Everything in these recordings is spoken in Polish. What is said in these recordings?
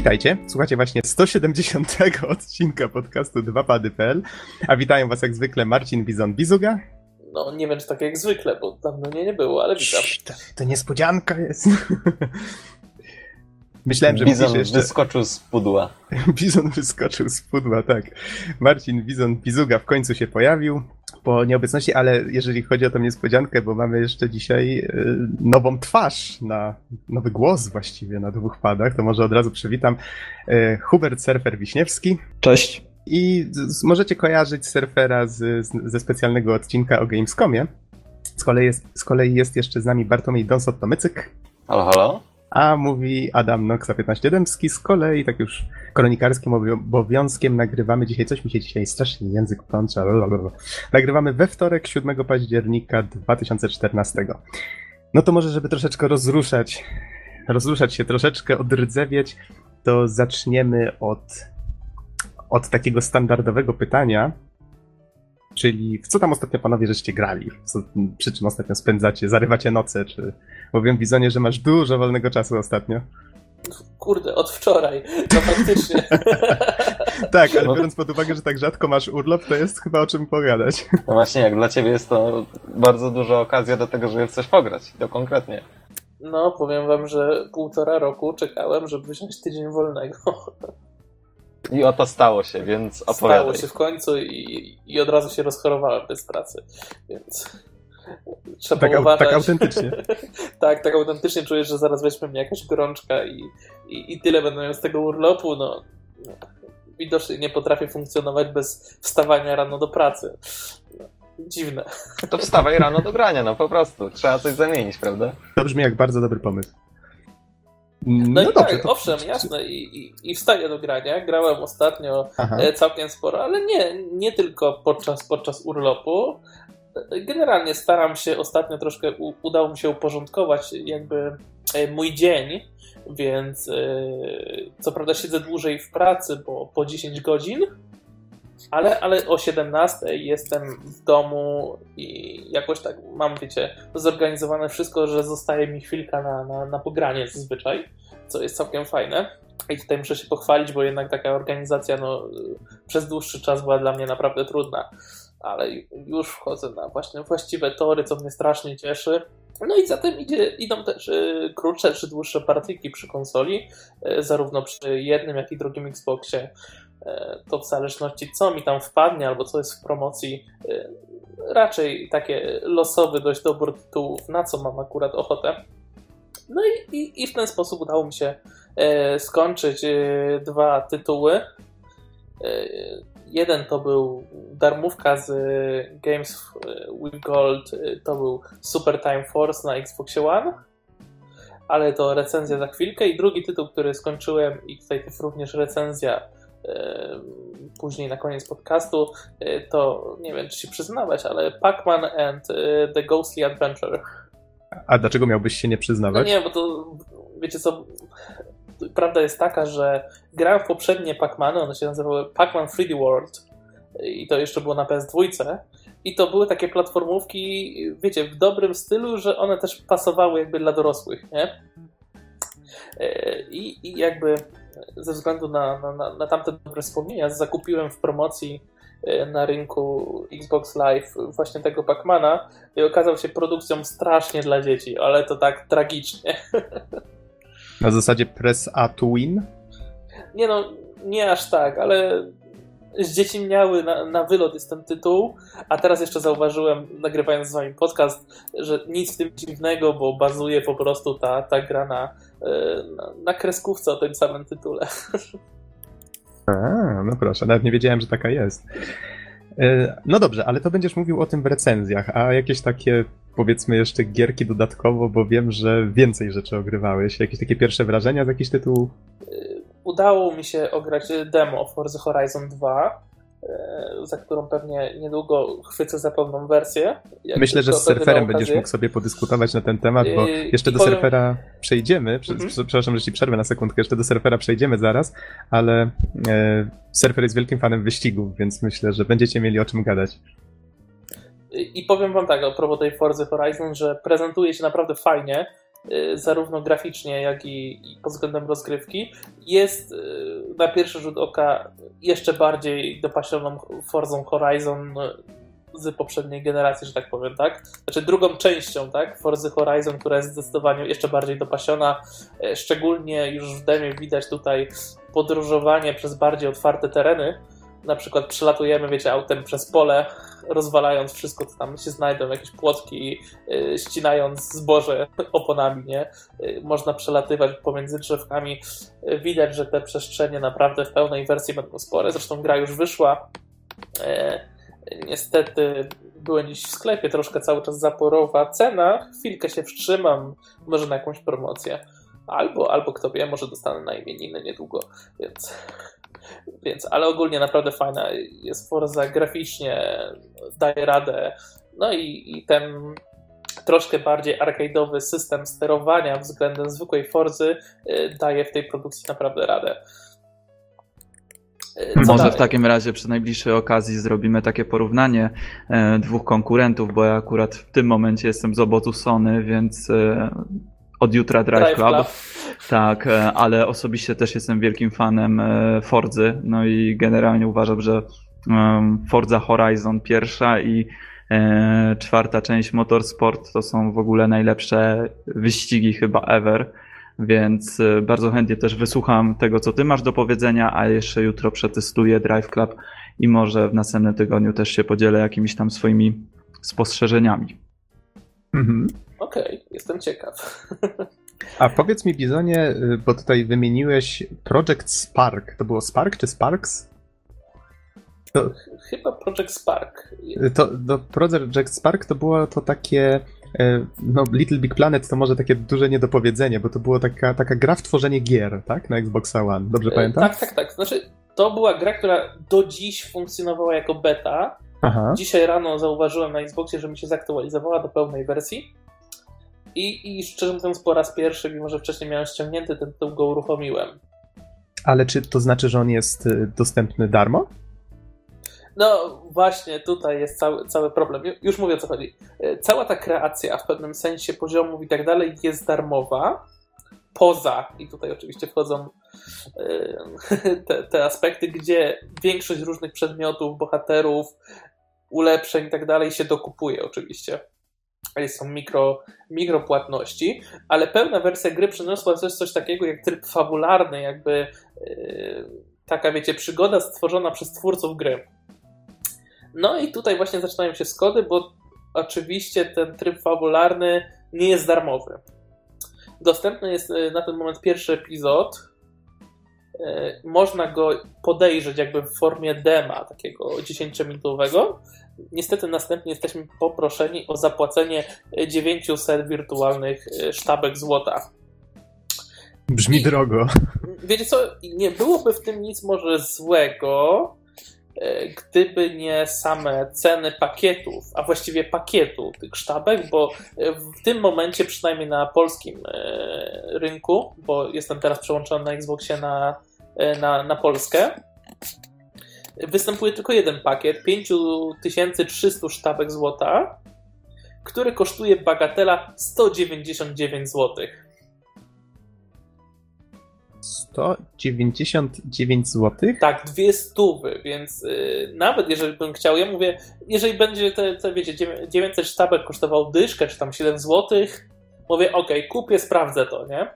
Witajcie, słuchacie właśnie 170 odcinka podcastu 2pady.pl, a witają was jak zwykle Marcin Bizon-Bizuga. No nie wiem, czy tak jak zwykle, bo dawno mnie nie było, ale witam. to, to niespodzianka jest. Myślałem, że Bizon jeszcze... wyskoczył z pudła. Bizon wyskoczył z pudła, tak. Marcin Bizon Bizuga w końcu się pojawił po nieobecności, ale jeżeli chodzi o tę niespodziankę, bo mamy jeszcze dzisiaj y, nową twarz, na nowy głos właściwie na dwóch padach, to może od razu przywitam y, Hubert Surfer Wiśniewski. Cześć. I z, możecie kojarzyć surfera z, z, ze specjalnego odcinka o Gamescomie. Z kolei jest, z kolei jest jeszcze z nami Bartłomiej Donsot-Tomycyk. Halo, halo? A mówi Adam Noxa 15 Dębski. Z kolei tak już kronikarskim obowiązkiem nagrywamy dzisiaj, coś mi się dzisiaj strasznie język plącza. Nagrywamy we wtorek 7 października 2014. No to może, żeby troszeczkę rozruszać, rozruszać się, troszeczkę odrdzewieć, to zaczniemy od, od takiego standardowego pytania, Czyli w co tam ostatnio panowie żeście grali? Co, przy czym ostatnio spędzacie? Zarywacie noce? Czy... Bo wiem, Bizonie, że masz dużo wolnego czasu ostatnio. Kurde, od wczoraj. No faktycznie. tak, ale biorąc pod uwagę, że tak rzadko masz urlop, to jest chyba o czym pogadać. No właśnie, jak dla ciebie jest to bardzo duża okazja do tego, żeby coś pograć. To konkretnie. No, powiem wam, że półtora roku czekałem, żeby wziąć tydzień wolnego. I oto stało się, więc opowiadaj. Stało się w końcu i, i od razu się rozchorowałem bez pracy, więc trzeba tak, uważać. Tak autentycznie. tak, tak autentycznie czuję, że zaraz weźmie mnie jakaś gorączka i, i, i tyle będę miał z tego urlopu, no. Widocznie nie potrafię funkcjonować bez wstawania rano do pracy. No, dziwne. To wstawaj rano do grania, no po prostu. Trzeba coś zamienić, prawda? To brzmi jak bardzo dobry pomysł. No, no i dobrze, tak, to... owszem, jasne, I, i, i wstaję do grania. Grałem ostatnio Aha. całkiem sporo, ale nie, nie tylko podczas, podczas urlopu. Generalnie staram się, ostatnio troszkę u, udało mi się uporządkować jakby mój dzień, więc co prawda siedzę dłużej w pracy, bo po 10 godzin, ale, ale o 17 jestem w domu i jakoś tak mam, wiecie, zorganizowane wszystko, że zostaje mi chwilka na, na, na pogranie zazwyczaj, co jest całkiem fajne. I tutaj muszę się pochwalić, bo jednak taka organizacja no, przez dłuższy czas była dla mnie naprawdę trudna. Ale już wchodzę na właśnie właściwe tory, co mnie strasznie cieszy. No i zatem idzie, idą też y, krótsze czy dłuższe partyjki przy konsoli, y, zarówno przy jednym, jak i drugim Xboxie. E, to w zależności co mi tam wpadnie albo co jest w promocji, e, raczej takie losowy dość dobór tytułów, na co mam akurat ochotę. No i, i, i w ten sposób udało mi się e, skończyć dwa tytuły. Jeden to był darmówka z Games with Gold, to był Super Time Force na Xbox One, ale to recenzja za chwilkę. I drugi tytuł, który skończyłem, i tutaj też również recenzja, później na koniec podcastu, to nie wiem, czy się przyznawać, ale Pac-Man and the Ghostly Adventure. A dlaczego miałbyś się nie przyznawać? No nie, bo to wiecie co, prawda jest taka, że grałem w poprzednie Pac-Many, one się nazywały Pac-Man 3D World i to jeszcze było na PS2 i to były takie platformówki, wiecie, w dobrym stylu, że one też pasowały jakby dla dorosłych, nie? E, I, i jakby ze względu na, na, na, tamte dobre wspomnienia, zakupiłem w promocji e, na rynku Xbox Live właśnie tego Pacmana i okazał się produkcją strasznie dla dzieci, ale to tak tragicznie. Na zasadzie press A to win? Nie no, nie aż tak, ale z dzieci miały na, na wylot jest ten tytuł, a teraz jeszcze zauważyłem, nagrywając z wami podcast, że nic w tym dziwnego, bo bazuje po prostu ta, ta gra na, e, na, na kreskówce o tym samym tytule. A, no proszę, nawet nie wiedziałem, że taka jest. E, no dobrze, ale to będziesz mówił o tym w recenzjach, a jakieś takie powiedzmy jeszcze gierki dodatkowo, bo wiem, że więcej rzeczy ogrywałeś. Jakieś takie pierwsze wrażenia z jakichś tytułów? Udało mi się ograć demo Forza Horizon 2, e, za którą pewnie niedługo chwycę za pełną wersję. Myślę, że z surferem będziesz mógł sobie podyskutować na ten temat, bo jeszcze do powiem... surfera przejdziemy. Mhm. Przepraszam, że ci przerwę na sekundkę, jeszcze do surfera przejdziemy zaraz, ale e, surfer jest wielkim fanem wyścigów, więc myślę, że będziecie mieli o czym gadać. I powiem wam tak, a propos tej Forza Horizon, że prezentuje się naprawdę fajnie zarówno graficznie, jak i, pod względem rozgrywki, jest na pierwszy rzut oka jeszcze bardziej dopasioną Forzą Horizon z poprzedniej generacji, że tak powiem, tak? Znaczy drugą częścią, tak? Forza Horizon, która jest zdecydowanie jeszcze bardziej dopasiona. E, szczególnie już w demie widać tutaj podróżowanie przez bardziej otwarte tereny. Na przykład przelatujemy, wiecie, autem przez pole, rozwalając wszystko, co tam się znajdą, jakieś płotki, yy, ścinając zboże oponami, nie? Yy, można przelatywać pomiędzy drzewkami. Yy, widać, że te przestrzenie naprawdę w pełnej wersji będą spore. Zresztą gra już wyszła. Niestety byłem dziś w sklepie, troszkę cały czas zaporowa cena. Chwilkę się wstrzymam, może na jakąś promocję. Albo, albo kto wie, może dostanę na imieniny niedługo, więc, więc ale ogólnie naprawdę fajna jest Forza graficznie, daje radę. No i, i ten troszkę bardziej arcade'owy system sterowania względem zwykłej Forzy y, daje w tej produkcji naprawdę radę. E, co Może dalej? w takim razie przy najbliższej okazji zrobimy takie porównanie e, dwóch konkurentów, bo ja akurat w tym momencie jestem z obozu Sony, więc e, od jutra Drive, Drive Club. Club. Tak, e, ale osobiście też jestem wielkim fanem e, Forzy, no i generalnie uważam, że Forza Horizon pierwsza i e, czwarta część Motorsport to są w ogóle najlepsze wyścigi chyba ever. Więc bardzo chętnie też wysłucham tego, co ty masz do powiedzenia, a jeszcze jutro przetestuję Drive Club i może w następnym tygodniu też się podzielę jakimiś tam swoimi spostrzeżeniami. Mhm. Okej, okay, jestem ciekaw. A powiedz mi, Bizonie, y, bo tutaj wymieniłeś Project Spark. To było Spark czy Sparks? To, Chyba Project Spark. To, to Project Spark to było to takie E, no, Little Big Planet to może takie duże niedopowiedzenie, bo to była taka, taka gra w tworzenie gier, tak? Na Xbox One. Dobrze pamiętam? Tak, tak, tak. Znaczy, to była gra, która do dziś funkcjonowała jako beta. Aha. Dzisiaj rano zauważyłem na Xboxie, że mi się zaktualizowała do pełnej wersji. I, I szczerze mówiąc, po raz pierwszy, mimo że wcześniej miałem ściągnięty ten tytuł, go uruchomiłem. Ale czy to znaczy, że on jest y, dostępny darmo? No właśnie, tutaj jest cały, cały problem. Już mówię o co chodzi. E, cała ta kreacja w pewnym sensie poziomów i tak dalej jest darmowa. Poza, i tutaj oczywiście wchodzą e, te, te aspekty, gdzie większość różnych przedmiotów, bohaterów, ulepszeń i tak dalej się dokupuje oczywiście. Są mikro, mikropłatności, ale pełna wersja gry przyniosła też coś takiego jak tryb fabularny, jakby yy, taka, wiecie, przygoda stworzona przez twórców gry no i tutaj właśnie zaczynają się skody, bo oczywiście ten tryb fabularny nie jest darmowy. Dostępny jest e, na ten moment pierwszy epizod. E, można go podejrzeć jakby w formie dema, takiego 10-minutowego. Niestety następnie jesteśmy poproszeni o zapłacenie 900 wirtualnych e, sztabek złota. Brzmi I, drogo. Wiecie co, nie byłoby w tym nic może złego, E, gdyby nie same ceny pakietów, a właściwie pakietu tych sztabek, bo e, w tym momencie, przynajmniej na polskim rynku, bo jestem teraz przełączony na Xboxie na, na, na Polskę, występuje tylko jeden pakiet 5300 sztabek złota, który kosztuje bagatela 199 złotych. 199 zł? Tak, dwie stówy, więc yy, nawet jeżeli bym chciał, ja mówię, jeżeli będzie te, te wiecie, 900 sztabek kosztował dyszkę, czy tam 7 zł, mówię, ok, kupię, sprawdzę to, nie?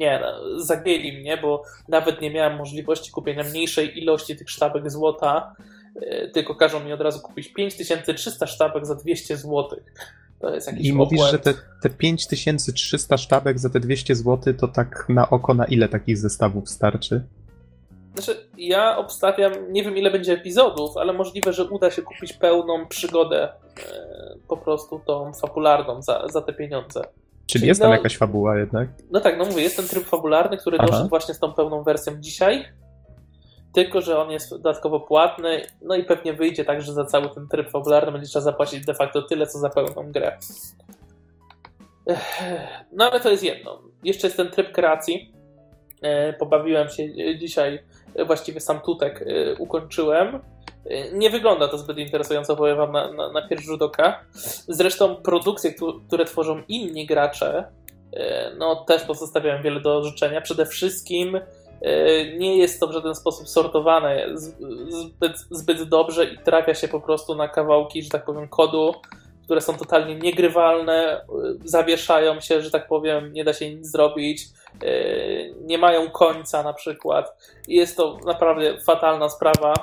Nie, no, zagięli mnie, bo nawet nie miałem możliwości kupienia mniejszej ilości tych sztabek złota, yy, tylko każą mi od razu kupić 5300 sztabek za 200 złotych. To jest jakiś I mówisz, że te, te 5300 sztabek za te 200 zł to tak na oko na ile takich zestawów starczy? Znaczy, ja obstawiam, nie wiem ile będzie epizodów, ale możliwe, że uda się kupić pełną przygodę e, po prostu tą fabularną za, za te pieniądze. Czyli, Czyli jest tam no, jakaś fabuła jednak? No tak, no mówię, jest ten tryb fabularny, który Aha. doszedł właśnie z tą pełną wersją dzisiaj tylko że on jest dodatkowo płatny, no i pewnie wyjdzie tak, że za cały ten tryb fabularny będzie trzeba zapłacić de facto tyle, co za pełną grę. No ale to jest jedno. Jeszcze jest ten tryb kreacji. E, pobawiłem się dzisiaj, e, właściwie sam tutek e, ukończyłem. Nie wygląda to zbyt interesująco, powiem wam na, na, na pierwszy rzut oka. Zresztą produkcje, które tworzą inni gracze, no też pozostawiają wiele do życzenia. Przede wszystkim nie jest to w żaden sposób sortowane zbyt, zbyt dobrze i trafia się po prostu na kawałki, że tak powiem, kodu, które są totalnie niegrywalne, zawieszają się, że tak powiem, nie da się nic zrobić, nie mają końca na przykład. I jest to naprawdę fatalna sprawa.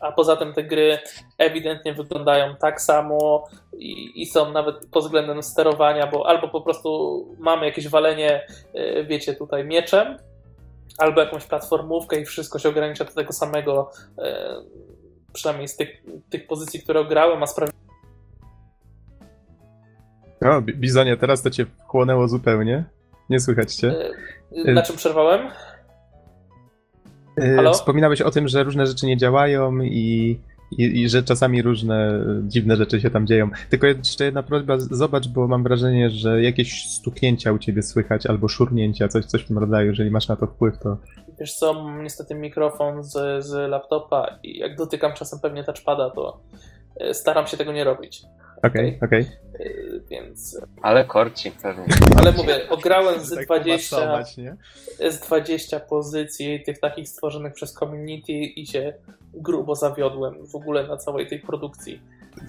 A poza tym te gry ewidentnie wyglądają tak samo i, i, są nawet pod względem sterowania, bo albo po prostu mamy jakieś walenie, e, wiecie, tutaj mieczem, albo jakąś platformówkę i wszystko się ogranicza do tego samego, e, przynajmniej z tych, tych pozycji, które grałem, a sprawi... O, Bizonie, teraz to cię chłonęło zupełnie. Nie słychać cię. E, na czym przerwałem? E, Halo? Wspominałeś o tym, że różne rzeczy nie działają i, i, i, że czasami różne dziwne rzeczy się tam dzieją. Tylko jeszcze jedna prośba, zobacz, bo mam wrażenie, że jakieś stuknięcia u ciebie słychać albo szurnięcia, coś, coś w tym rodzaju. Jeżeli masz na to wpływ, to. Wiesz co, mam niestety mikrofon z, z laptopa i jak dotykam czasem pewnie touchpada, to e, staram się tego nie robić. Okej, okay, okej. Okay. Więc... Ale korci pewnie. Ale mówię, ograłem z 20, tak z 20 pozycji tych takich stworzonych przez community i się grubo zawiodłem w ogóle na całej tej produkcji.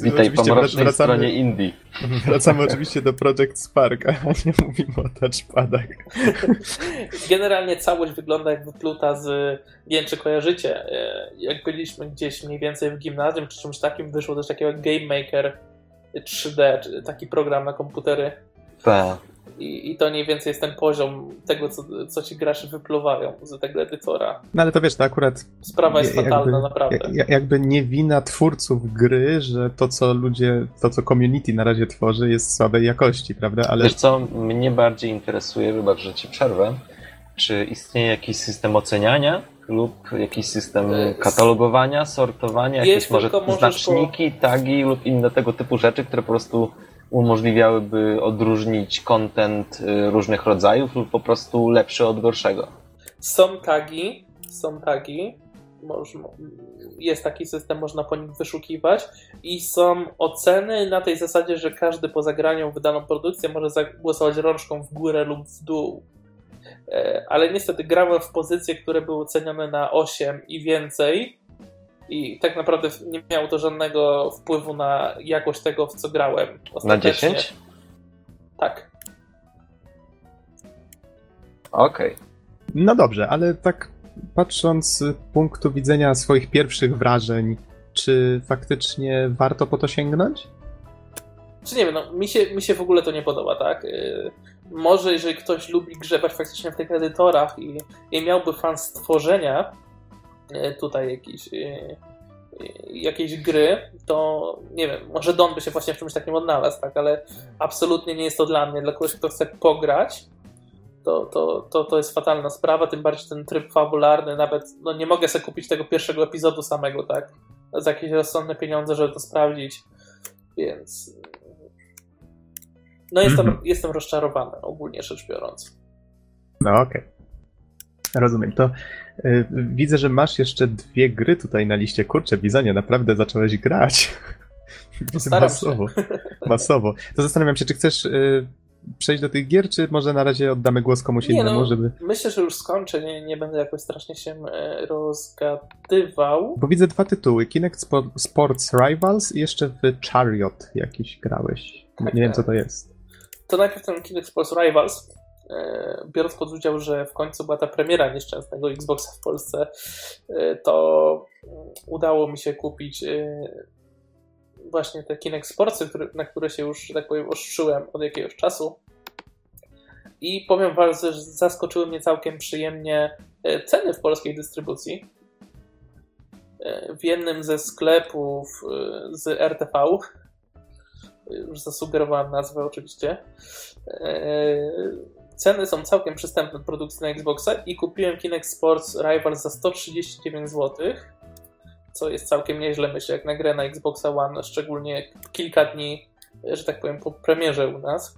Witaj po mrocznej wracamy, stronie Indii. Wracamy oczywiście do Project Spark, a nie mówimy o touchpadach. Generalnie całość wygląda jak wypluta z... Nie wiem, czy kojarzycie, e, jak byliśmy gdzieś mniej więcej w gimnazjum czy czymś takim, wyszło też takiego Game Maker 3D, czy taki program na komputery. Tak. I, I to mniej więcej jest ten poziom tego, co, co ci gracze wypluwają z tego edytora. No ale to wiesz, to akurat. Sprawa jest jakby, fatalna, naprawdę. Jakby nie wina twórców gry, że to, co ludzie, to, co community na razie tworzy, jest słabej jakości, prawda? Ale... Wiesz, co mnie bardziej interesuje, wybacz, że ci przerwę. Czy istnieje jakiś system oceniania lub jakiś system e, katalogowania, sortowania, jakieś może znaczniki, po... tagi lub inne tego typu rzeczy, które po prostu umożliwiałyby odróżnić content y, różnych rodzajów lub po prostu lepszy od gorszego. Są tagi, są tagi, jest taki system, można po nich wyszukiwać i są oceny na tej zasadzie, że każdy po zagraniu w daną produkcję może zagłosować rączką w górę lub w dół. E, ale niestety grałem w pozycje, które były ocenione na 8 i więcej i tak naprawdę nie miało to żadnego wpływu na jakość tego, w co grałem. Na 10? Tak. Okej. Okay. No dobrze, ale tak patrząc z punktu widzenia swoich pierwszych wrażeń, czy faktycznie warto po to sięgnąć? Czy nie wiem, no, mi, się, mi się w ogóle to nie podoba, tak? Może jeżeli ktoś lubi grzebać faktycznie w tych edytorach i, i miałby fan stworzenia, E, tutaj jakiś, e, jakiejś gry, to nie wiem, może Don by się właśnie w czymś takim odnalazł, tak, ale absolutnie nie jest to dla mnie, dla kogoś, kto chce pograć, to, to, to, to jest fatalna sprawa, tym bardziej ten tryb fabularny, nawet no nie mogę sobie kupić tego pierwszego epizodu samego, tak, za jakieś rozsądne pieniądze, żeby to sprawdzić, więc no jestem, mm -hmm. jestem rozczarowany ogólnie rzecz biorąc. No okej. Okay. Rozumiem. To y, widzę, że masz jeszcze dwie gry tutaj na liście. Kurczę, Bizonie, naprawdę zacząłeś grać. masowo. masowo. To zastanawiam się, czy chcesz y, przejść do tych gier, czy może na razie oddamy głos komuś nie, innemu, no, żeby... Myślę, że już skończę, nie, nie będę jakoś strasznie się e, rozgadywał. Bo widzę dwa tytuły, Kinect Sports Rivals i jeszcze w Chariot jakiś grałeś. Tak, nie wiem, co to jest. To najpierw ten Kinect Sports Rivals. E, biorąc pod udział, że w końcu była ta premiera nieszczęsnego Xboxa w Polsce, e, to udało mi się kupić e, właśnie te Kinect Sportsy, na które się już, tak powiem, ostrzyłem od jakiegoś czasu. I powiem wam, że zaskoczyły mnie całkiem przyjemnie ceny w polskiej dystrybucji. W jednym ze sklepów z RTV, już zasugerowałem nazwę oczywiście, Ceny są całkiem przystępne od produkcji na Xboxa i kupiłem Kinect Sports Rivals za 139 zł, co jest całkiem nieźle, myślę, jak na grę na Xboxa One, szczególnie kilka dni, że tak powiem, po premierze u nas,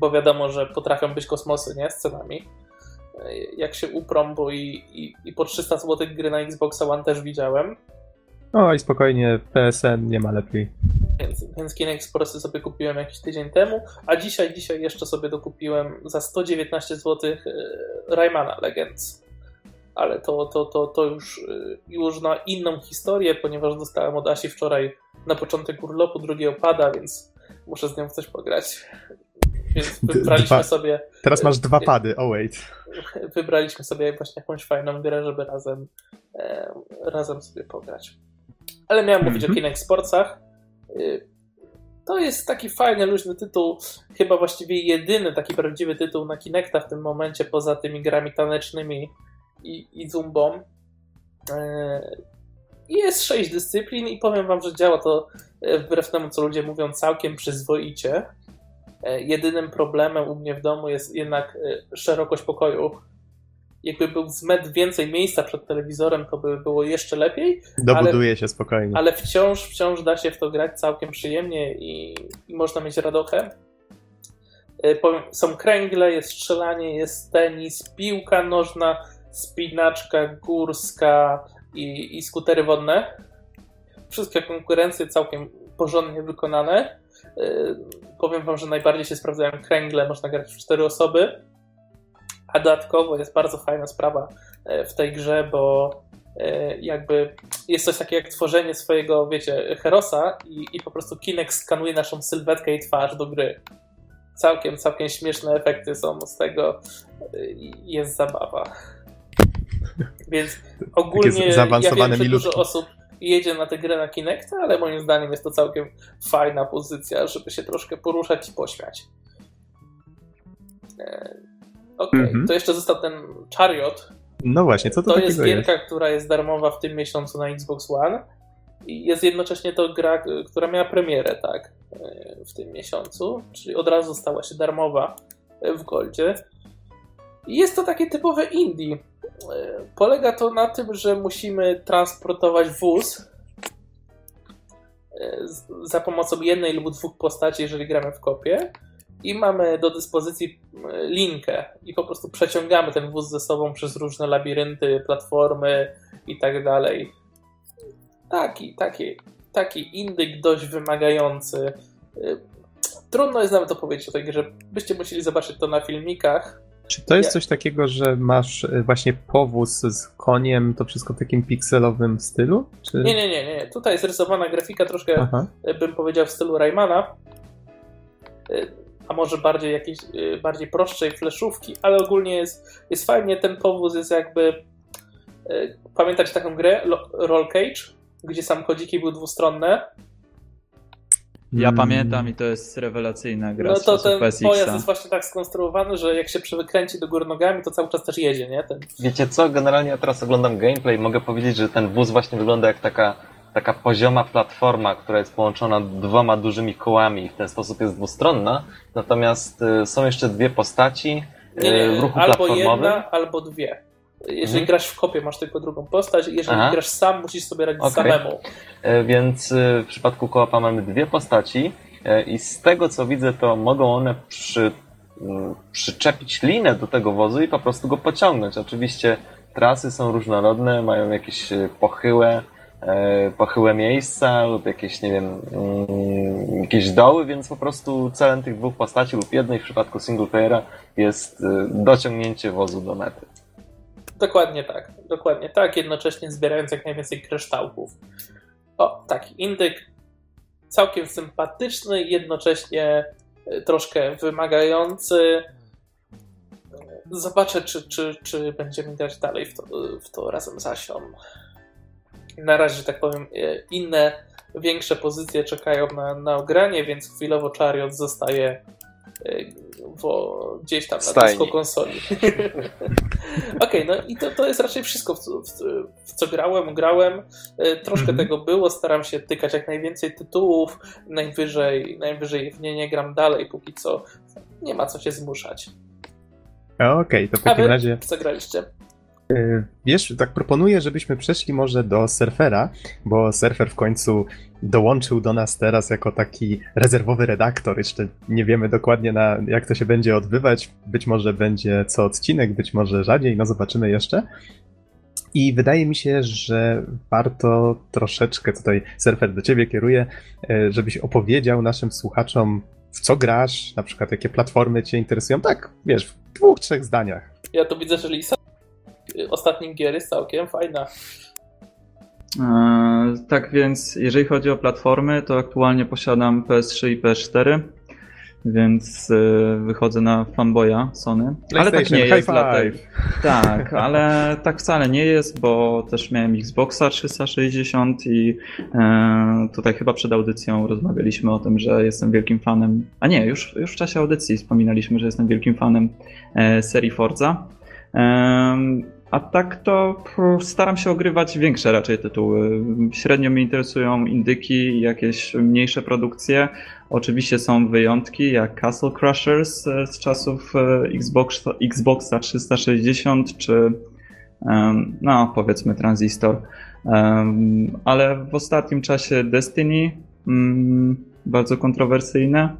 bo wiadomo, że potrafią być kosmosy, nie, z cenami. Jak się uprą, bo i, i, i po 300 zł gry na Xboxa One też widziałem. No i spokojnie, PSN nie ma lepiej. Więc więc Kinect Sportsy sobie kupiłem jakiś tydzień temu, a dzisiaj, dzisiaj jeszcze sobie dokupiłem za 119 zł Raymana Legends. Ale to, to, to, to już, już na inną historię, ponieważ dostałem od Asi wczoraj na początek urlopu drugiego pada, więc muszę z nią w coś pograć. Więc wybraliśmy dwa. sobie. Teraz masz dwa pady, oh wait. Wybraliśmy sobie właśnie jakąś fajną grę, żeby razem, e, razem sobie pograć. Ale miałem mówić mm -hmm. o Kinect Sportsach. Y, to jest taki fajny, luźny tytuł. Chyba właściwie jedyny taki prawdziwy tytuł na Kinecta w tym momencie, poza tymi grami tanecznymi i, i Zumbą. E, jest sześć dyscyplin i powiem wam, że działa to e, wbrew temu, co ludzie mówią, całkiem przyzwoicie. E, jedynym problemem u mnie w domu jest jednak szerokość pokoju jakby był z metr więcej miejsca przed telewizorem, to by było jeszcze lepiej. Dobuduje ale, się spokojnie. Ale wciąż, wciąż da się w to grać całkiem przyjemnie i, i można mieć radochę. E, są kręgle, jest strzelanie, jest tenis, piłka nożna, spinaczka górska i, i skutery wodne. Wszystkie konkurencje całkiem porządnie wykonane. E, powiem wam, że najbardziej się sprawdzają kręgle, można grać w cztery osoby. A dodatkowo jest bardzo fajna sprawa e, w tej grze, bo e, jakby jest coś takiego jak tworzenie swojego, wiecie, herosa i, i po prostu Kinect skanuje naszą sylwetkę i twarz do gry. Całkiem, całkiem śmieszne efekty są z tego. E, jest zabawa. Więc ogólnie ja wiem, że dużo osób jedzie na tę grę na Kinecta, ale moim zdaniem jest to całkiem fajna pozycja, żeby się troszkę poruszać i pośmiać. Okej, okay. mm -hmm. to jeszcze został ten Chariot. No właśnie, co to To jest gierka, jest? która jest darmowa w tym miesiącu na Xbox One. I jest jednocześnie to gra, która miała premierę, tak, w tym miesiącu, czyli od razu stała się darmowa w Goldzie. I jest to takie typowe indie. Polega to na tym, że musimy transportować wóz za pomocą jednej lub dwóch postaci, jeżeli gramy w kopie i mamy do dyspozycji e, linkę i po prostu przeciągamy ten wóz ze sobą przez różne labirynty, platformy i tak dalej. Taki, taki, taki indyk dość wymagający. E, trudno jest nawet opowiedzieć o tej grze. Byście musieli zobaczyć to na filmikach. Czy to jest coś takiego, że masz e, właśnie powóz z koniem, to wszystko w takim pikselowym stylu? Czy... Nie, nie, nie, nie. Tutaj jest rysowana grafika troszkę, Aha. bym powiedział, w stylu Raymana a może bardziej jakieś y, bardziej prostszej fleszówki, ale ogólnie jest, jest fajnie, ten powóz jest jakby y, pamiętacie taką grę Roll Cage, gdzie samochodziki były dwustronne? Ja hmm. pamiętam i to jest rewelacyjna gra. No to ten pojazd jest właśnie tak skonstruowany, że jak się wykręci do góry nogami, to cały czas też jedzie, nie? Ten... Wiecie co, generalnie ja teraz oglądam gameplay mogę powiedzieć, że ten wóz właśnie wygląda jak taka taka pozioma platforma, która jest połączona dwoma dużymi kołami i w ten sposób jest dwustronna. Natomiast y, są jeszcze dwie postaci y, nie, nie, w ruchu albo platformowym. Albo jedna, albo dwie. Jeżeli mhm. grasz w kopie, masz tylko drugą postać. Jeżeli Aha. grasz sam, musisz sobie radzić okay. samemu. E, więc y, w przypadku kołapa mamy dwie postaci e, i z tego co widzę, to mogą one przy, przyczepić linę do tego wozu i po prostu go pociągnąć. Oczywiście trasy są różnorodne, mają jakieś pochyłe, pochyłe miejsca lub jakieś, nie wiem, mm, jakieś doły, więc po prostu celem tych dwóch postaci lub jednej w przypadku singleplayera jest e, dociągnięcie wozu do mety. Dokładnie tak, dokładnie tak, jednocześnie zbierając jak najwięcej kryształków. O, taki indyk całkiem sympatyczny, jednocześnie e, troszkę wymagający. Zobaczę, czy, czy, czy będziemy grać dalej w to, w to razem z Asią na razie, że tak powiem, e, inne, większe pozycje czekają na, na ogranie, więc chwilowo Chariot zostaje e, wo, gdzieś tam na dysko konsoli. Okej, okay, no i to, to jest raczej wszystko, w, w, w co grałem, grałem. E, troszkę mm -hmm. tego było, staram się tykać jak najwięcej tytułów, najwyżej, najwyżej w nie nie gram dalej, póki co nie ma co się zmuszać. Okej, okay, to w takim razie... co graliście? E, wiesz, tak proponuję, żebyśmy przeszli może do surfera, bo surfer w końcu dołączył do nas teraz jako taki rezerwowy redaktor. Jeszcze nie wiemy dokładnie, na, jak to się będzie odbywać. Być może będzie co odcinek, być może rzadziej, no zobaczymy jeszcze. I wydaje mi się, że warto troszeczkę tutaj, surfer do ciebie kieruję, e, żebyś opowiedział naszym słuchaczom, w co grasz, na przykład jakie platformy cię interesują, tak, wiesz, w dwóch, trzech zdaniach. Ja tu widzę, że Lisa ostatnim gier jest całkiem fajna. E, tak więc, jeżeli chodzi o platformy, to aktualnie posiadam PS3 i PS4 więc y, wychodzę na fanboya Sony. Ale tak nie jest dlatego. Tak, ale tak wcale nie jest, bo też miałem Xboxa 360 i e, tutaj chyba przed audycją rozmawialiśmy o tym, że jestem wielkim fanem. A nie, już, już w czasie audycji wspominaliśmy, że jestem wielkim fanem e, serii Forza. A tak to staram się ogrywać większe raczej tytuły. Średnio mnie interesują indyki, jakieś mniejsze produkcje. Oczywiście są wyjątki jak Castle Crushers e, z czasów e, Xbox, Xboxa 360 czy no powiedzmy Transistor. Ale w ostatnim czasie Destiny mm, bardzo kontrowersyjne.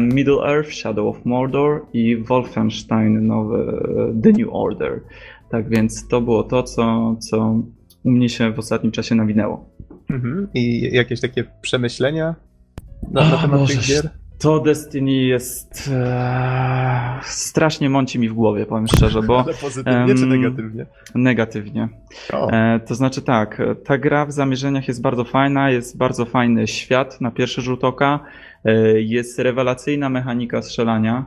Middle Earth, Shadow of Mordor i Wolfenstein nowy e, The New Order. Tak więc to było to, co, co u mnie się w ostatnim czasie nawinęło. Mhm. I jakieś takie przemyślenia na, na temat tych gier? To Destiny jest e, strasznie mąci mi w głowie, powiem szczerze, bo... Ale pozytywnie czy negatywnie? Negatywnie. E, to znaczy tak, ta gra w zamierzeniach jest bardzo fajna, jest bardzo fajny świat na pierwszy rzut oka, e, jest rewelacyjna mechanika strzelania,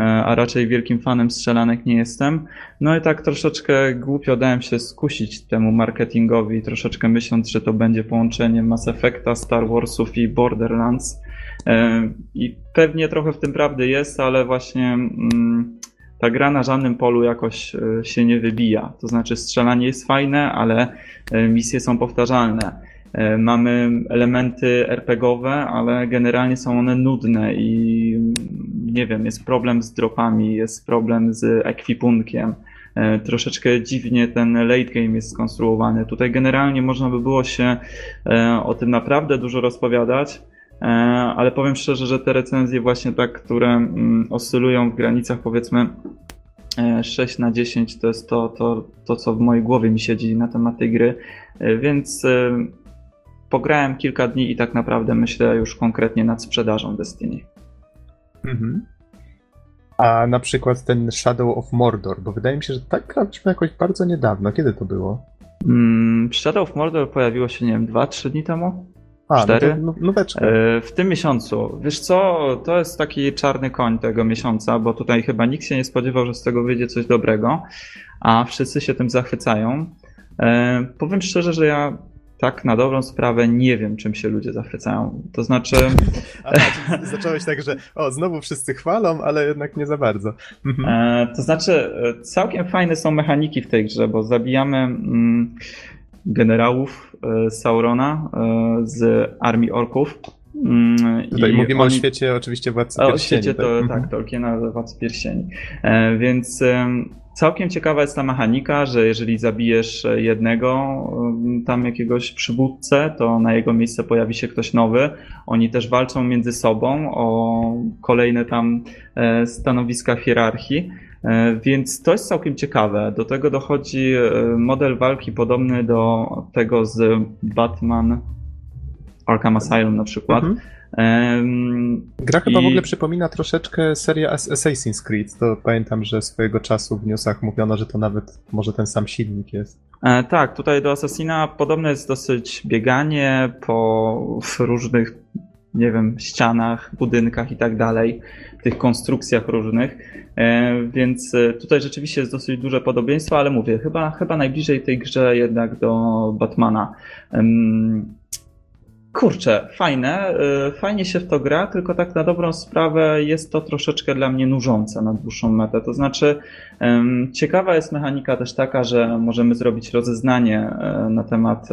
a raczej wielkim fanem strzelanek nie jestem. No i tak troszeczkę głupio dałem się skusić temu marketingowi, troszeczkę myśląc, że to będzie połączenie Mass Effecta, Star Warsów i Borderlands. E, I pewnie trochę w tym prawdy jest, ale właśnie mm, ta gra na żadnym polu jakoś e, się nie wybija. To znaczy strzelanie jest fajne, ale misje są powtarzalne. Mamy elementy RPGowe, ale generalnie są one nudne i nie wiem, jest problem z dropami, jest problem z ekwipunkiem. E, troszeczkę dziwnie ten late game jest skonstruowany. Tutaj generalnie można by było się e, o tym naprawdę dużo rozpowiadać, e, ale powiem szczerze, że te recenzje właśnie tak, które mm, oscylują w granicach powiedzmy 6 na 10 to jest to, to, to, co w mojej głowie mi siedzi na temat tej gry, więc pograłem kilka dni i tak naprawdę myślę już konkretnie nad sprzedażą Destiny. Mhm. A na przykład ten Shadow of Mordor, bo wydaje mi się, że tak graliśmy jakoś bardzo niedawno. Kiedy to było? Mm, Shadow of Mordor pojawiło się, nie wiem, 2-3 dni temu? A, Cztery? No nóweczka. E, w tym miesiącu. Wiesz co, to jest taki czarny koń tego miesiąca, bo tutaj chyba nikt się nie spodziewał, że z tego wyjdzie coś dobrego, a wszyscy się tym zachwycają. E, powiem szczerze, że ja tak na dobrą sprawę nie wiem, czym się ludzie zachwycają. To znaczy. Aha, zacząłeś tak, że o, znowu wszyscy chwalą, ale jednak nie za bardzo. Mhm. E, to znaczy, e, całkiem fajne są mechaniki w tej grze, bo zabijamy mm, generałów e, Saurona e, z armii orków. Mm, Tutaj mówimy oni... o świecie oczywiście Władcy Pierścieni. O świecie to, tak, mhm. Tolkiena Władcy Pierścieni. E, więc Całkiem ciekawa jest ta mechanika, że jeżeli zabijesz jednego tam jakiegoś przywódcę, to na jego miejsce pojawi się ktoś nowy. Oni też walczą między sobą o kolejne tam e, stanowiska w hierarchii. E, więc to jest całkiem ciekawe. Do tego dochodzi model walki podobny do tego z Batman Arkham Asylum na przykład. Mhm Gra chyba I... w ogóle przypomina troszeczkę serię Assassin's Creed. To pamiętam, że swojego czasu w newsach mówiono, że to nawet może ten sam silnik jest. E, tak, tutaj do Assassina podobne jest dosyć bieganie po różnych, nie wiem, ścianach, budynkach i tak dalej, tych konstrukcjach różnych. E, więc e, tutaj rzeczywiście jest dosyć duże podobieństwo, ale mówię, chyba, chyba najbliżej tej grze jednak do Batmana. Kurczę, fajne, y, fajnie się w to gra, tylko tak na dobrą sprawę jest to troszeczkę dla mnie nużące na dłuższą metę. To znaczy, ciekawa jest mechanika też taka, że możemy zrobić rozeznanie e, na temat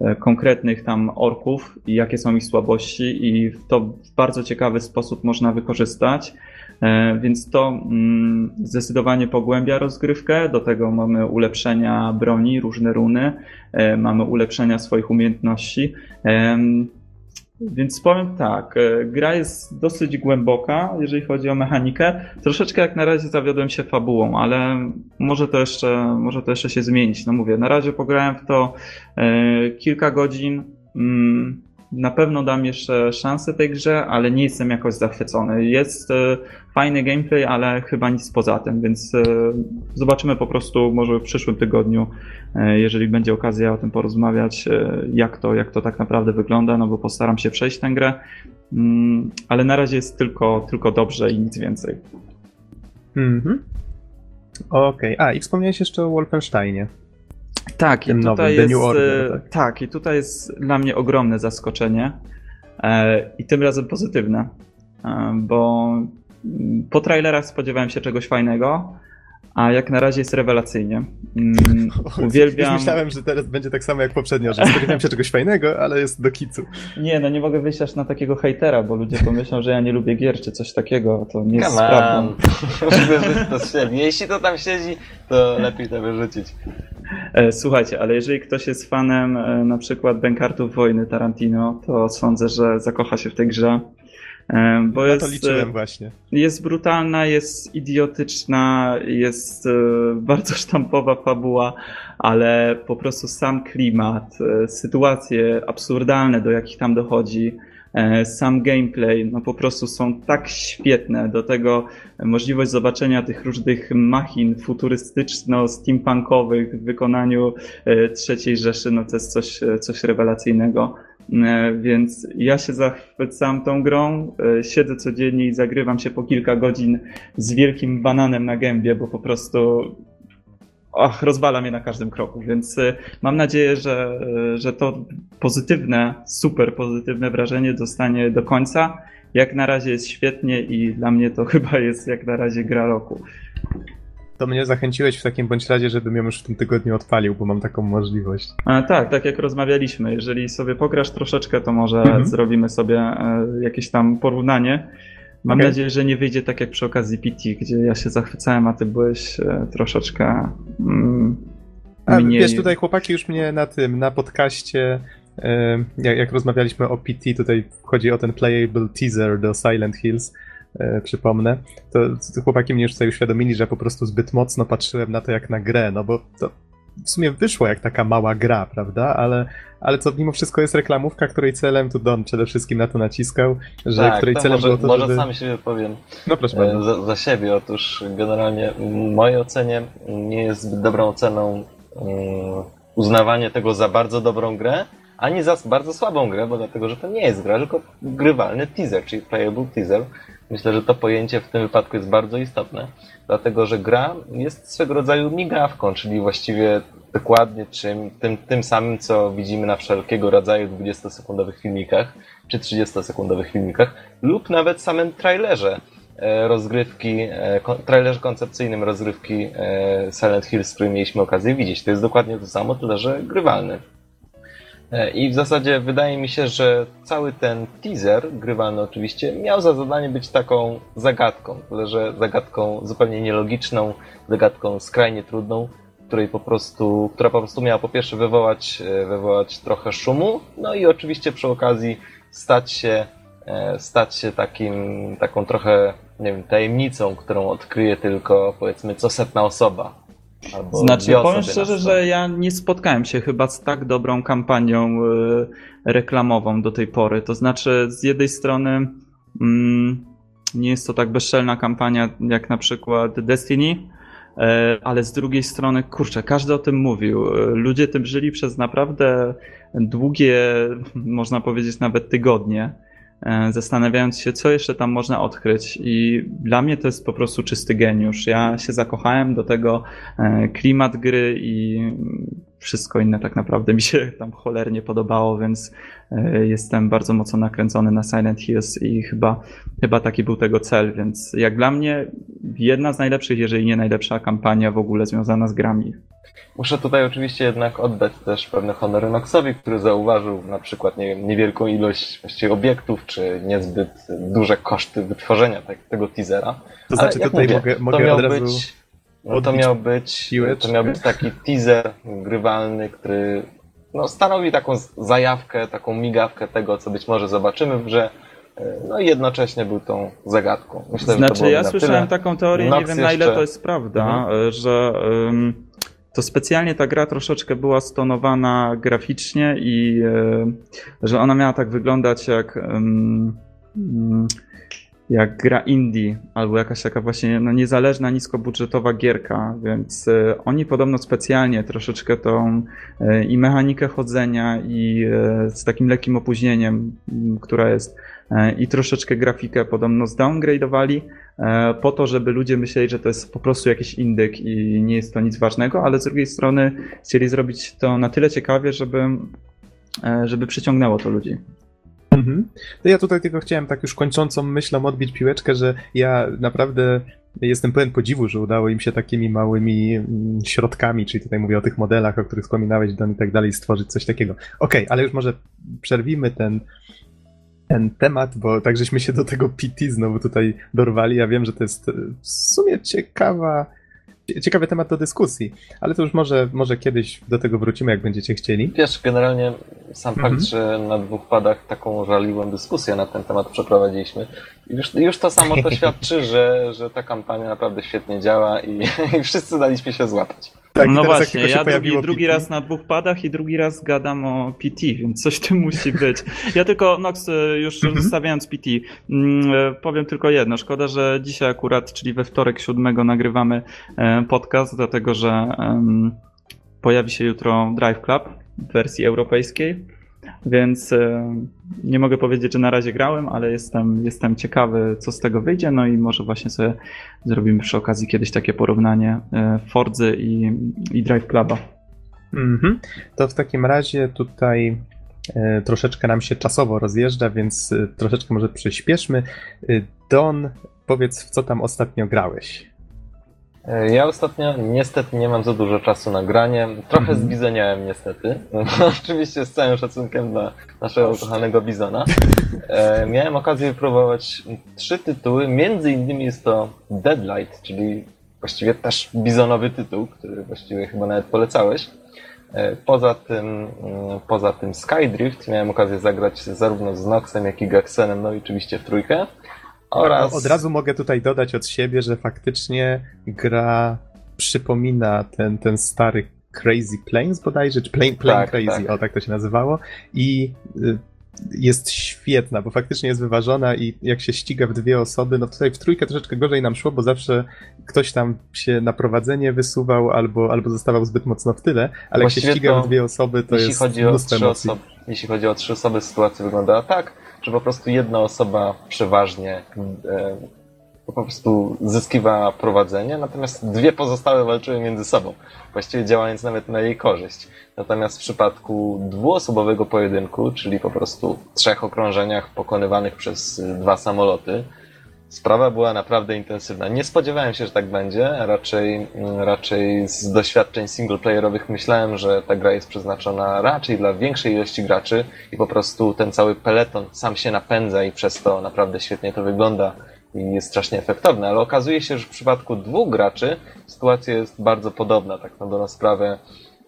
e, konkretnych tam orków i jakie są ich słabości, i to w bardzo ciekawy sposób można wykorzystać. E, więc to mm, zdecydowanie pogłębia rozgrywkę. Do tego mamy ulepszenia broni, różne runy, e, mamy ulepszenia swoich umiejętności. więc powiem tak, e, gra jest dosyć głęboka, jeżeli chodzi o mechanikę. Troszeczkę jak na razie zawiodłem się fabułą, ale może to jeszcze, może to jeszcze się zmienić. No mówię, na razie pograłem w to e, kilka godzin. Na pewno dam jeszcze szansę tej grze, ale nie jestem jakoś zachwycony. Jest e, fajny gameplay, ale chyba nic poza tym, więc e, zobaczymy po prostu może w przyszłym tygodniu, e, jeżeli będzie okazja o tym porozmawiać, jak to, jak to tak naprawdę wygląda, no bo postaram się przejść tę grę, mm, ale na razie jest tylko, tylko dobrze i nic więcej. Mhm. Okej, okay. a i wspomniałeś jeszcze o Wolfensteinie. Tak, i tutaj jest, Order, tak. tak. i tutaj jest dla mnie ogromne zaskoczenie e, i tym razem pozytywne, e, bo po trailerach spodziewałem się czegoś fajnego, a jak na razie jest rewelacyjnie. Mm, uwielbiam... Już myślałem, że teraz będzie tak samo jak poprzednio, że spodziewałem się czegoś fajnego, ale jest do kicu. Nie, no nie mogę wyjść aż na takiego hejtera, bo ludzie pomyślą, że ja nie lubię gier czy coś takiego, to nie jest prawdą. Jeśli to tam siedzi, to lepiej to wyrzucić. E, słuchajcie, ale jeżeli ktoś jest fanem e, na przykład Bankartów Wojny Tarantino, to sądzę, że zakocha się w tej grze. E, bo Na jest, to liczyłem właśnie. Jest brutalna, jest idiotyczna, jest bardzo sztampowa fabuła, ale po prostu sam klimat, sytuacje absurdalne, do jakich tam dochodzi, E, sam gameplay, no po prostu są tak świetne. Do tego możliwość zobaczenia tych różnych machin futurystyczno-steampunkowych w wykonaniu e, trzeciej Rzeszy, no to jest coś, coś rewelacyjnego. E, więc ja się zachwycam tą grą, siedzę codziennie i zagrywam się po kilka godzin z wielkim bananem na gębie, bo po prostu och, rozwala mnie na każdym kroku, więc y, mam nadzieję, że, że to pozytywne, super pozytywne wrażenie zostanie do końca. Jak na razie jest świetnie i dla mnie to chyba jest jak na razie gra roku. To mnie zachęciłeś w takim bądź razie, żebym ją już w tym tygodniu odpalił, bo mam taką możliwość. A, tak, tak jak rozmawialiśmy. Jeżeli sobie pograsz troszeczkę, to może mhm. zrobimy sobie e, jakieś tam porównanie. Mam okay. nadzieję, że nie wyjdzie tak jak przy okazji PT, gdzie ja się zachwycałem, a ty byłeś e, troszeczkę. Mm, a, mniej... Wiesz, tutaj chłopaki już mnie na tym, na podcaście, e, jak, jak, rozmawialiśmy o PT, tutaj chodzi o ten playable teaser do Silent Hills, przypomnę, to, to chłopaki mnie już tutaj uświadomili, że po prostu zbyt mocno patrzyłem na to jak na grę, no bo to w sumie wyszło jak taka mała gra, prawda? Ale, ale co mimo wszystko jest reklamówka, której celem, tu Don przede wszystkim na to naciskał, że tak, której celem może, było to, Może żeby... sam siebie powiem no, proszę bardzo. E, za, za, siebie. Otóż generalnie w mojej ocenie nie jest zbyt dobrą oceną um, uznawanie tego za bardzo dobrą grę, ani za bardzo słabą grę, bo dlatego, że to nie jest gra, tylko grywalny teaser, czyli playable teaser. Myślę, że to pojęcie w tym wypadku jest bardzo istotne, dlatego że gra jest swego rodzaju migawką, czyli właściwie dokładnie czym, tym, tym samym, co widzimy na wszelkiego rodzaju 20-sekundowych filmikach czy 30-sekundowych filmikach, lub nawet samym trailerze e, rozgrywki, e, trailerze koncepcyjnym rozgrywki e, Silent Hills, który mieliśmy okazję widzieć. To jest dokładnie to samo, tyle że grywalny. E, I w zasadzie wydaje mi się, że cały ten teaser, grywalny oczywiście, miał za zadanie być taką zagadką, tyle że zagadką zupełnie nielogiczną, zagadką skrajnie trudną, której po prostu, która po prostu miała po pierwsze wywołać, e, wywołać trochę szumu, no i oczywiście przy okazji stać się, e, stać się takim, taką trochę, nie wiem, tajemnicą, którą odkryje tylko powiedzmy co setna osoba Albo znaczy, powiem szczerze, że ja nie spotkałem się chyba z tak dobrą kampanią y, reklamową do tej pory. To znaczy, z jednej strony mm, nie jest to tak bezczelna kampania jak na przykład Destiny, y, ale z drugiej strony, kurczę, każdy o tym mówił. Ludzie tym żyli przez naprawdę długie, można powiedzieć nawet tygodnie. E, zastanawiając się, co jeszcze tam można odkryć. I dla mnie to jest po prostu czysty geniusz. Ja się zakochałem do tego e, klimat gry i wszystko inne tak naprawdę mi się tam cholernie podobało, więc e, jestem bardzo mocno nakręcony na Silent Hills i chyba, chyba taki był tego cel, więc jak dla mnie jedna z najlepszych, jeżeli nie najlepsza kampania w ogóle związana z grami. Muszę tutaj oczywiście jednak oddać też pewne honory Noxowi, który zauważył na przykład nie wiem, niewielką ilość właściwie obiektów, czy niezbyt duże koszty wytworzenia tak, tego teasera. To znaczy tutaj mówię, mogę, mogę od razu... Być, no to miał być, to miał być taki teaser grywalny, który no, stanowi taką zajawkę, taką migawkę tego, co być może zobaczymy w grze. No i jednocześnie był tą zagadką. Myślę, znaczy, ja słyszałem taką teorię, Nox nie wiem jeszcze... na ile to jest prawda, mhm. że um, to specjalnie ta gra troszeczkę była stonowana graficznie i um, że ona miała tak wyglądać jak um, jak gra indie, albo jakaś taka właśnie no, niezależna, niskobudżetowa gierka, więc y, oni podobno specjalnie troszeczkę tą y, i mechanikę chodzenia i y, z takim lekkim opóźnieniem, która jest i troszeczkę grafikę podobno zdowngrade'owali po to, żeby ludzie myśleli, że to jest po prostu jakiś indyk i nie jest to nic ważnego, ale z drugiej strony chcieli zrobić to na tyle ciekawie, żeby, żeby przyciągnęło to ludzi. Mhm. To ja tutaj tylko chciałem tak już kończącą myślą odbić piłeczkę, że ja naprawdę jestem pełen podziwu, że udało im się takimi małymi mm, środkami, czyli tutaj mówię o tych modelach, o których wspominałeś, Don i tak dalej, stworzyć coś takiego. Okej, okay, ale już może przerwimy ten, ten temat, bo tak żeśmy się do tego PT znowu tutaj dorwali. Ja wiem, że to jest w sumie ciekawa ciekawy temat do dyskusji, ale to już może, może kiedyś do tego wrócimy, jak będziecie chcieli. Wiesz, generalnie sam mhm. fakt, że na dwóch padach taką żarliwą dyskusję na ten temat przeprowadziliśmy, już, już to samo to świadczy, że, że ta kampania naprawdę świetnie działa i, i wszyscy daliśmy się złapać. Tak, no właśnie, ja drugi, drugi, raz na dwóch padach i drugi raz gadam o PT, więc coś tu musi być. Ja tylko, Nox, już mhm. zostawiając PT, mm, e, powiem tylko jedno. Szkoda, że dzisiaj akurat, czyli we wtorek siódmego nagrywamy e, podcast, dlatego że pojawi się jutro Drive Club w wersji europejskiej. Więc e, nie mogę powiedzieć, że na razie grałem, ale jestem, jestem ciekawy, co z tego wyjdzie. No i może właśnie sobie zrobimy przy okazji kiedyś takie porównanie e, Fordzy i, i Drive Cluba. Mhm. To w takim razie tutaj e, troszeczkę nam się czasowo rozjeżdża, więc troszeczkę może przyspieszmy. Don, powiedz, w co tam ostatnio grałeś? Ja ostatnio niestety nie mam za dużo czasu na granie. Trochę mm zbizeniałem niestety. oczywiście z całym szacunkiem dla naszego kochanego Bizona. E, miałem okazję wypróbować trzy tytuły. Między innymi jest to Deadlight, czyli właściwie też bizonowy tytuł, który właściwie chyba nawet polecałeś. E, poza tym, mm, poza tym Skydrift miałem okazję zagrać zarówno z Noxem, jak i Gaxenem, no i oczywiście w trójkę. Oraz... Od razu mogę tutaj dodać od siebie, że faktycznie gra przypomina ten, ten stary Crazy Planes bodajże, czy Plane, Plane tak, Crazy, tak. o tak to się nazywało. I y, jest świetna, bo faktycznie jest wyważona i jak się ściga w dwie osoby, no tutaj w trójkę troszeczkę gorzej nam szło, bo zawsze ktoś tam się na prowadzenie wysuwał albo, albo zostawał zbyt mocno w tyle, ale Właściwie jak się ściga w dwie osoby, to jest chodzi o trzy osoby, Jeśli chodzi o trzy osoby, sytuacja wygląda tak, że po prostu jedna osoba przeważnie e, po prostu zyskiwała prowadzenie, natomiast dwie pozostałe walczyły między sobą, właściwie działając nawet na jej korzyść. Natomiast w przypadku dwuosobowego pojedynku, czyli po prostu trzech okrążeniach pokonywanych przez dwa samoloty, sprawa była naprawdę intensywna. Nie spodziewałem się, że tak będzie. Raczej, raczej z doświadczeń singleplayerowych myślałem, że ta gra jest przeznaczona raczej dla większej ilości graczy i po prostu ten cały peleton sam się napędza i przez to naprawdę świetnie to wygląda i jest strasznie efektowne. Ale okazuje się, że w przypadku dwóch graczy sytuacja jest bardzo podobna. Tak na dobrą sprawę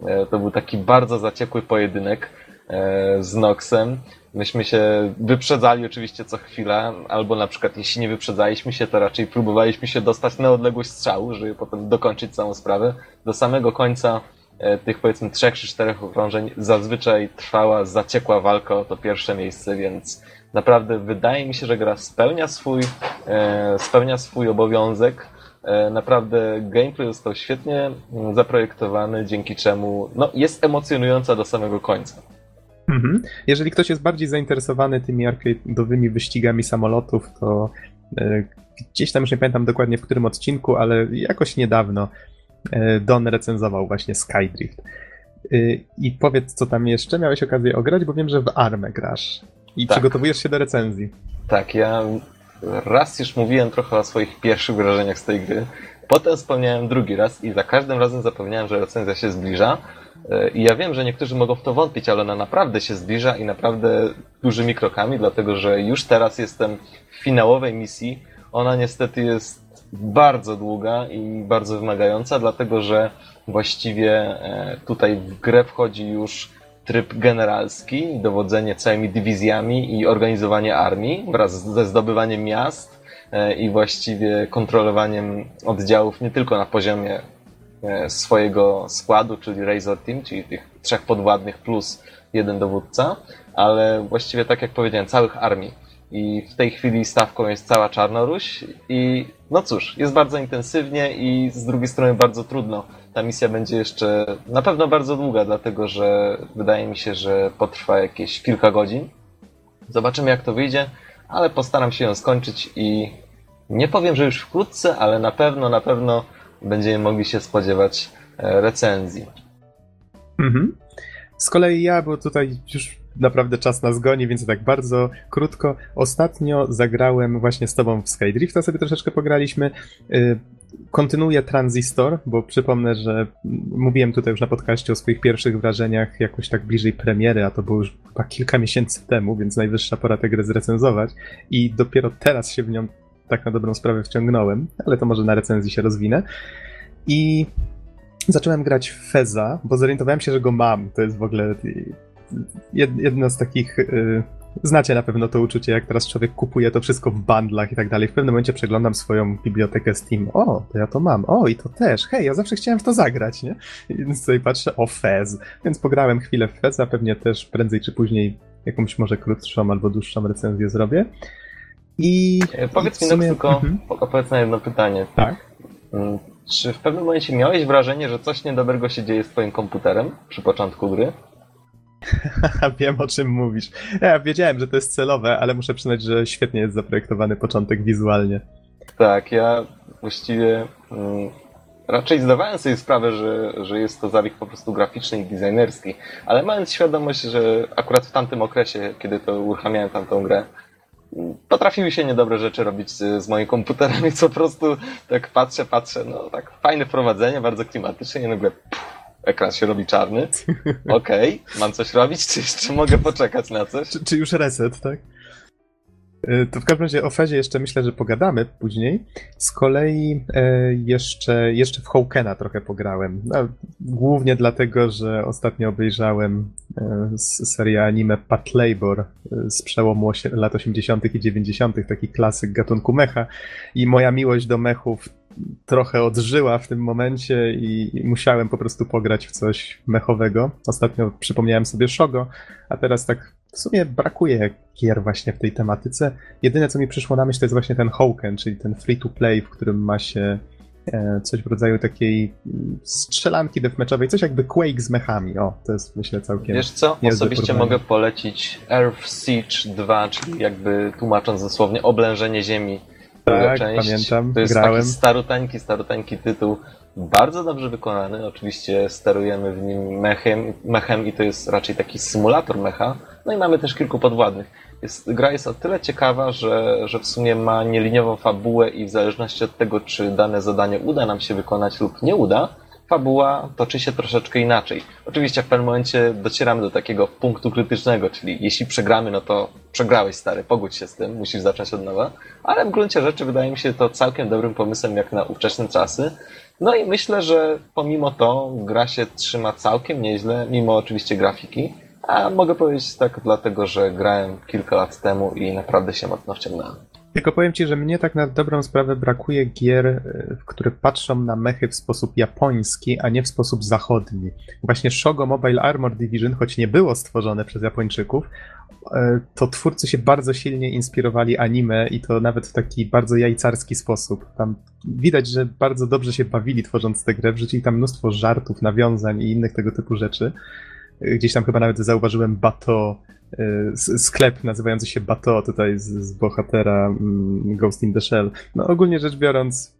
e, to był taki bardzo zaciekły pojedynek e, z Noxem Myśmy się wyprzedzali oczywiście co chwilę, albo na przykład jeśli nie wyprzedzaliśmy się, to raczej próbowaliśmy się dostać na odległość strzału, żeby potem dokończyć całą sprawę. Do samego końca e, tych powiedzmy trzech czy czterech okrążeń zazwyczaj trwała zaciekła walka o to pierwsze miejsce, więc naprawdę wydaje mi się, że gra spełnia swój, e, spełnia swój obowiązek. E, naprawdę gameplay został świetnie zaprojektowany, dzięki czemu no, jest emocjonująca do samego końca. Mhm. Jeżeli ktoś jest bardziej zainteresowany tymi arcade'owymi wyścigami samolotów, to e, gdzieś tam już nie pamiętam dokładnie w którym odcinku, ale jakoś niedawno e, Don recenzował właśnie Skydrift. E, I powiedz, co tam jeszcze miałeś okazję ograć, bo wiem, że w Armę grasz i tak. przygotowujesz się do recenzji. Tak, ja raz już mówiłem trochę o swoich pierwszych wrażeniach z tej gry. Potem wspomniałem drugi raz i za każdym razem zapewniałem, że recenzja się zbliża. I ja wiem, że niektórzy mogą w to wątpić, ale ona naprawdę się zbliża i naprawdę dużymi krokami, dlatego że już teraz jestem w finałowej misji. Ona niestety jest bardzo długa i bardzo wymagająca, dlatego że właściwie e, tutaj w grę wchodzi już tryb generalski, dowodzenie całymi dywizjami i organizowanie armii wraz ze zdobywaniem miast e, i właściwie kontrolowaniem oddziałów nie tylko na poziomie e, swojego składu, czyli Razor Team, czyli tych trzech podwładnych plus jeden dowódca, ale właściwie tak jak powiedziałem, całych armii. I w tej chwili stawką jest cała Czarnoruś i no cóż, jest bardzo intensywnie i z drugiej strony bardzo trudno. Ta misja będzie jeszcze na pewno bardzo długa, dlatego że wydaje mi się, że potrwa jakieś kilka godzin. Zobaczymy jak to wyjdzie, ale postaram się ją skończyć i nie powiem, że już wkrótce, ale na pewno, na pewno będziemy mogli się spodziewać e, recenzji. Mhm. Z kolei ja, bo tutaj już naprawdę czas nas goni, więc tak bardzo krótko. Ostatnio zagrałem właśnie z tobą w Skydrifta, sobie troszeczkę pograliśmy. Y, kontynuuję Transistor, bo przypomnę, że mówiłem tutaj już na podcaście o swoich pierwszych wrażeniach jakoś tak bliżej premiery, a to było już chyba kilka miesięcy temu, więc najwyższa pora tę grę zrecenzować. I dopiero teraz się w nią tak na dobrą sprawę wciągnąłem, ale to może na recenzji się rozwinę. I zacząłem grać w Feza, bo zorientowałem się, że go mam. To jest w ogóle jedno z takich. Y, znacie na pewno to uczucie, jak teraz człowiek kupuje to wszystko w bundlach i tak dalej. W pewnym momencie przeglądam swoją bibliotekę Steam. O, to ja to mam. O, i to też. Hej, ja zawsze chciałem w to zagrać, nie? Więc sobie patrzę, o, Fez. Więc pograłem chwilę w Fez, a pewnie też prędzej czy później jakąś może krótszą albo dłuższą recenzję zrobię. I. E, powiedz mi sumie... tylko, mhm. odpowiedz na jedno pytanie. Tak. Mm, czy w pewnym momencie miałeś wrażenie, że coś niedobrego się dzieje z twoim komputerem przy początku gry? Wiem o czym mówisz. Ja wiedziałem, że to jest celowe, ale muszę przyznać, że świetnie jest zaprojektowany początek wizualnie. Tak, ja właściwie mm, raczej zdawałem sobie sprawę, że, że jest to zabieg po prostu graficzny i designerski, ale mając świadomość, że akurat w tamtym okresie, kiedy to uruchamiałem tamtą grę, potrafiły się niedobre rzeczy robić z, z moim komputerem po prostu tak patrzę, patrzę, no tak fajne wprowadzenie, bardzo klimatyczne i nagle pff, ekran się robi czarny. Okej, okay, mam coś robić, czy jeszcze mogę poczekać na coś? Czy, czy już reset, tak? E, to w każdym razie o Fezie jeszcze myślę, że pogadamy później. Z kolei e, jeszcze, jeszcze w Hawkena trochę pograłem. No, głównie dlatego, że ostatnio obejrzałem e, serię anime Pat Labor z przełomu lat 80. i 90., taki klasyk gatunku mecha. I moja miłość do mechów trochę odżyła w tym momencie i musiałem po prostu pograć w coś mechowego. Ostatnio przypomniałem sobie Shogo, a teraz tak w sumie brakuje gier właśnie w tej tematyce. Jedyne, co mi przyszło na myśl, to jest właśnie ten Hawken, czyli ten free-to-play, w którym ma się e, coś w rodzaju takiej mm, strzelanki deathmatchowej, coś jakby Quake z mechami. O, to jest myślę całkiem. Wiesz co? Osobiście mogę polecić Earth Siege 2, czyli jakby tłumacząc dosłownie oblężenie ziemi tak, część. pamiętam, To jest grałem. taki staruteńki, staruteńki tytuł, bardzo dobrze wykonany. Oczywiście sterujemy w nim mechem, mechem i to jest raczej taki symulator mecha. No i mamy też kilku podwładnych. Jest, gra jest o tyle ciekawa, że, że w sumie ma nieliniową fabułę i w zależności od tego, czy dane zadanie uda nam się wykonać lub nie uda, fabuła toczy się troszeczkę inaczej. Oczywiście w pewnym momencie docieramy do takiego punktu krytycznego, czyli jeśli przegramy, no to przegrałeś stary, pogódź się z tym, musisz zacząć od nowa, ale w gruncie rzeczy wydaje mi się to całkiem dobrym pomysłem jak na ówczesne czasy. No i myślę, że pomimo to gra się trzyma całkiem nieźle, mimo oczywiście grafiki, a mogę powiedzieć tak dlatego, że grałem kilka lat temu i naprawdę się mocno wciągnąłem. Tylko powiem ci, że mnie tak na dobrą sprawę brakuje gier, e, w które patrzą na mechy w sposób japoński, a nie w sposób zachodni. Właśnie Shogo Mobile Armor Division, choć nie było stworzone przez Japończyków, e, to twórcy się bardzo silnie inspirowali anime i to nawet w taki bardzo jajcarski sposób. Tam widać, że bardzo dobrze się bawili tworząc tę grę, wrzucili tam mnóstwo żartów, nawiązań i innych tego typu rzeczy. E, gdzieś tam chyba nawet zauważyłem Bato Y, sklep nazywający się Bato tutaj z, z bohatera mm, Ghost in the Shell. No ogólnie rzecz biorąc,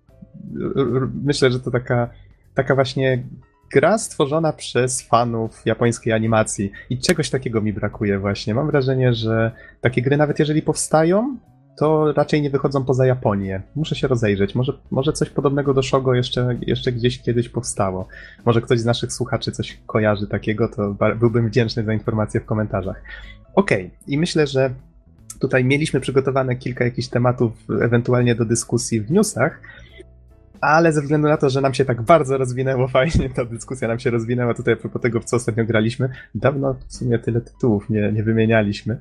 myślę, że to taka, taka właśnie gra stworzona przez fanów japońskiej animacji i czegoś takiego mi brakuje właśnie. Mam wrażenie, że takie gry nawet jeżeli powstają, to raczej nie wychodzą poza Japonię. Muszę się rozejrzeć. Może, może coś podobnego do Shogo jeszcze, jeszcze gdzieś kiedyś powstało. Może ktoś z naszych słuchaczy coś kojarzy takiego, to byłbym wdzięczny za informację w komentarzach. Okej, okay. i myślę, że tutaj mieliśmy przygotowane kilka jakichś tematów ewentualnie do dyskusji w newsach. Ale ze względu na to, że nam się tak bardzo rozwinęło fajnie, ta dyskusja nam się rozwinęła tutaj a propos tego, w co ostatnio graliśmy, dawno w sumie tyle tytułów nie, nie wymienialiśmy,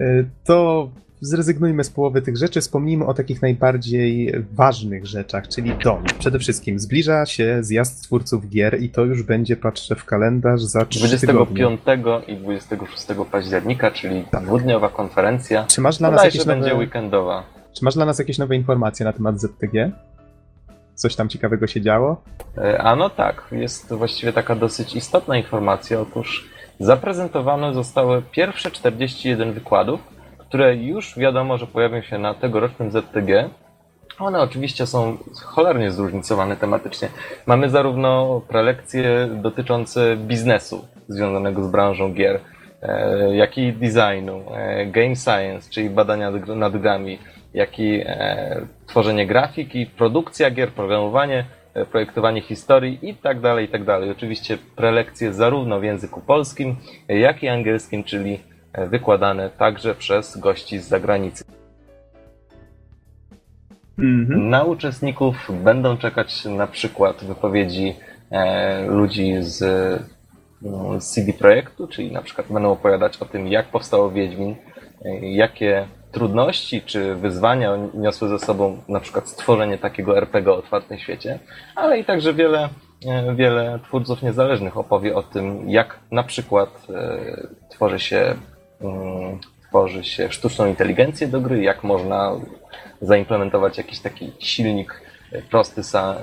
y, to zrezygnujmy z połowy tych rzeczy, wspomnijmy o takich najbardziej ważnych rzeczach, czyli dom. Przede wszystkim zbliża się zjazd twórców gier i to już będzie, patrzę w kalendarz, za 25 i 26 października, czyli tak. dwudniowa konferencja. Czy masz dla nas jakieś nowe... będzie weekendowa. Czy masz dla nas jakieś nowe informacje na temat ZTG? Coś tam ciekawego się działo? E, a no tak, jest to właściwie taka dosyć istotna informacja. Otóż zaprezentowane zostały pierwsze 41 wykładów, które już wiadomo, że pojawią się na tegorocznym ZTG. One oczywiście są cholernie zróżnicowane tematycznie. Mamy zarówno prelekcje dotyczące biznesu związanego z branżą gier, e, jak i designu, e, game science, czyli badania nad grami, jak i e, tworzenie grafiki, produkcja gier, programowanie, projektowanie historii i tak dalej, i tak dalej. Oczywiście prelekcje zarówno w języku polskim, jak i angielskim, czyli wykładane także przez gości z zagranicy. Mhm. Na uczestników będą czekać na przykład wypowiedzi e, ludzi z, no, z CD Projektu, czyli na przykład będą opowiadać o tym, jak powstało Wiedźmin, e, jakie trudności czy wyzwania niosły ze sobą na przykład stworzenie takiego RPG o otwartym świecie, ale i także wiele, e, wiele twórców niezależnych opowie o tym, jak na przykład tworzy się Mm, tworzy się sztuczną inteligencję do gry, jak można zaimplementować jakiś taki silnik prosty sa,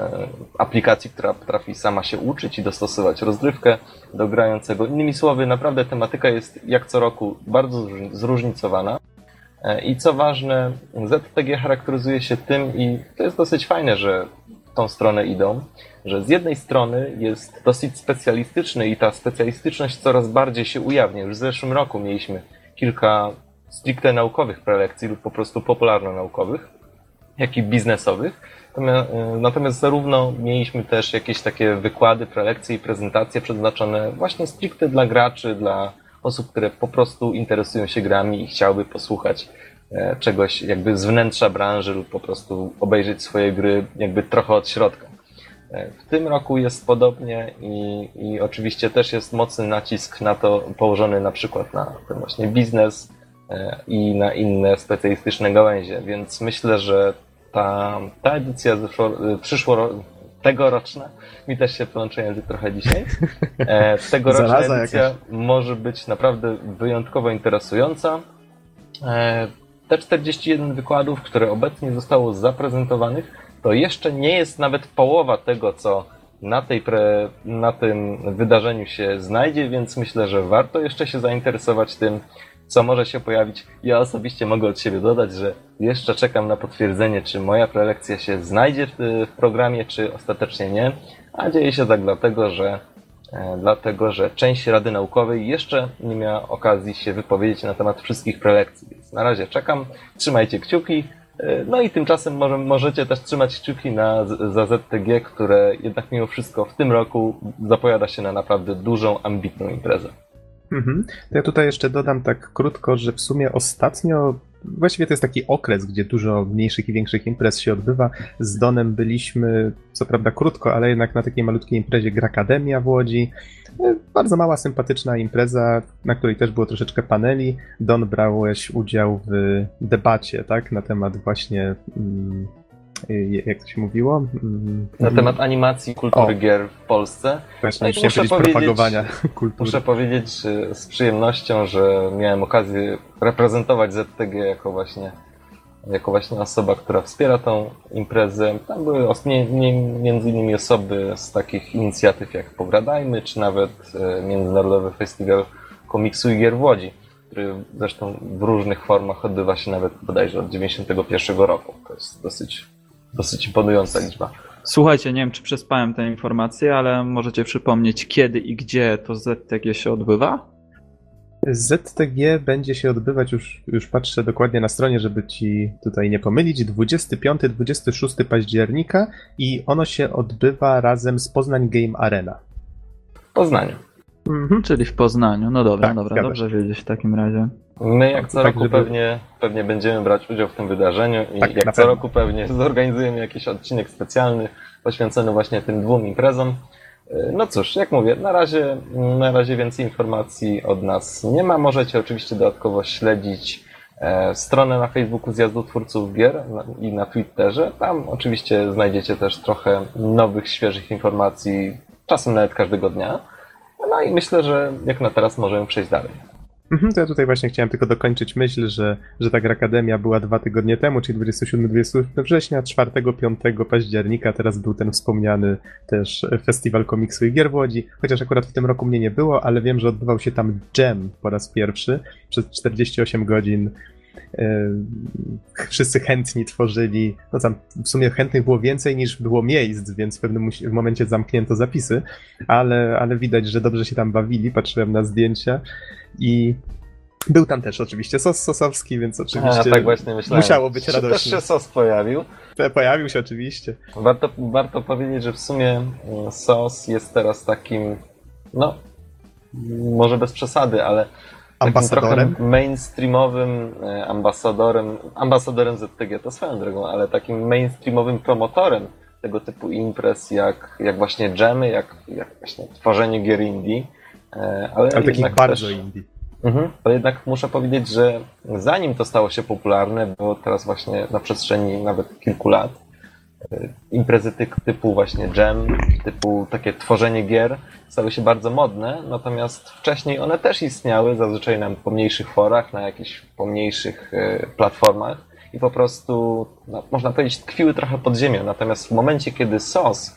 aplikacji, która potrafi sama się uczyć i dostosować rozgrywkę do grającego. Innymi słowy, naprawdę tematyka jest jak co roku bardzo zróżnicowana. I co ważne, ZTG charakteryzuje się tym, i to jest dosyć fajne, że w tą stronę idą, że z jednej strony jest dosyć specjalistyczny i ta specjalistyczność coraz bardziej się ujawnia. Już w zeszłym roku mieliśmy kilka stricte naukowych prelekcji lub po prostu popularno-naukowych, jak i biznesowych. Natomiast zarówno mieliśmy też jakieś takie wykłady, prelekcje i prezentacje przeznaczone właśnie stricte dla graczy, dla osób, które po prostu interesują się grami i chciałyby posłuchać e, czegoś jakby z wnętrza branży lub po prostu obejrzeć swoje gry jakby trochę od środka. E, w tym roku jest podobnie i, i oczywiście też jest mocny nacisk na to położony na przykład na ten właśnie biznes e, i na inne specjalistyczne gałęzie, więc myślę, że ta, ta edycja przyszło, tegoroczna, mi też się plącze język trochę dzisiaj, tegoroczna edycja jakaś. może być naprawdę wyjątkowo interesująca. Te 41 wykładów, które obecnie zostało zaprezentowanych, to jeszcze nie jest nawet połowa tego, co na, tej pre, na tym wydarzeniu się znajdzie, więc myślę, że warto jeszcze się zainteresować tym, co może się pojawić. Ja osobiście mogę od siebie dodać, że jeszcze czekam na potwierdzenie, czy moja prelekcja się znajdzie w, w programie, czy ostatecznie nie. A dzieje się tak dlatego, że e, dlatego, że część Rady Naukowej jeszcze nie miała okazji się wypowiedzieć na temat wszystkich prelekcji. Więc na razie czekam, trzymajcie kciuki, E, no i tymczasem może, możecie też trzymać kciuki na, za ZTG, które jednak mimo wszystko w tym roku zapowiada się na naprawdę dużą, ambitną imprezę. Mhm. To ja tutaj jeszcze dodam tak krótko, że w sumie ostatnio, właściwie to jest taki okres, gdzie dużo mniejszych i większych imprez się odbywa. Z Donem byliśmy, co prawda krótko, ale jednak na takiej malutkiej imprezie Grakademia w Łodzi. E, bardzo mała, sympatyczna impreza, na której też było troszeczkę paneli. Don, brałeś udział w debacie, tak, na temat właśnie, mm, jak to się mówiło? Mm, na temat animacji kultury o. gier w Polsce. Właśnie, no muszę powiedzieć, propagowania kultury. Muszę powiedzieć z przyjemnością, że miałem okazję reprezentować ZTG jako właśnie jako właśnie osoba, która wspiera tą imprezę. Tam były między innymi osoby z takich inicjatyw jak Pogradajmy, czy nawet e, Międzynarodowy Festiwal Komiksu i Gier w Łodzi, który zresztą w różnych formach odbywa się nawet bodajże od 91 roku. To jest dosyć, dosyć imponująca liczba. Słuchajcie, nie wiem czy przespałem tę informację, ale możecie przypomnieć kiedy i gdzie to ZTG się odbywa? ZTG będzie się odbywać, już, już patrzę dokładnie na stronie, żeby ci tutaj nie pomylić, 25-26 października i ono się odbywa razem z Poznań Game Arena. Poznaniu. Mhm. Czyli w Poznaniu. No dobra, tak, dobra, dobrze wiedzieć w takim razie. My jak co tak, roku żeby... pewnie, pewnie będziemy brać udział w tym wydarzeniu i tak, jak co roku pewnie zorganizujemy jakiś odcinek specjalny poświęcony właśnie tym dwóm imprezom. No cóż, jak mówię, na razie, na razie więcej informacji od nas nie ma. Możecie oczywiście dodatkowo śledzić e, stronę na Facebooku Zjazdu Twórców Gier i na Twitterze. Tam oczywiście znajdziecie też trochę nowych, świeżych informacji, czasem nawet każdego dnia. No i myślę, że jak na teraz możemy przejść dalej. Mhm, to ja tutaj właśnie chciałem tylko dokończyć myśl, że, że ta Akademia była dwa tygodnie temu, czyli 27-28 września, 4-5 października, teraz był ten wspomniany też Festiwal Komiksu i Gier w Łodzi, chociaż akurat w tym roku mnie nie było, ale wiem, że odbywał się tam Jam po raz pierwszy, przez 48 godzin wszyscy chętni tworzyli, no tam w sumie chętnych było więcej niż było miejsc, więc w pewnym momencie zamknięto zapisy, ale, ale widać, że dobrze się tam bawili, patrzyłem na zdjęcia i był tam też oczywiście sos sosowski, więc oczywiście A, tak właśnie myślałem. musiało być radośnie. też się sos pojawił? Pojawił się oczywiście. Warto, warto powiedzieć, że w sumie mm, sos jest teraz takim, no, może bez przesady, ale ambasadorem? mainstreamowym e, ambasadorem, ambasadorem ZTG to swoją drogą, ale takim mainstreamowym promotorem tego typu imprez, jak, jak właśnie dżemy, jak, jak właśnie tworzenie gier indie. E, ale, ale takich bardzo też, indie. Mhm, to jednak muszę powiedzieć, że zanim to stało się popularne, bo teraz właśnie na przestrzeni nawet kilku lat, imprezy typu właśnie jam, typu takie tworzenie gier stały się bardzo modne, natomiast wcześniej one też istniały, zazwyczaj na pomniejszych forach, na jakichś pomniejszych e, platformach i po prostu, no, można powiedzieć, tkwiły trochę pod ziemią. Natomiast w momencie, kiedy SOS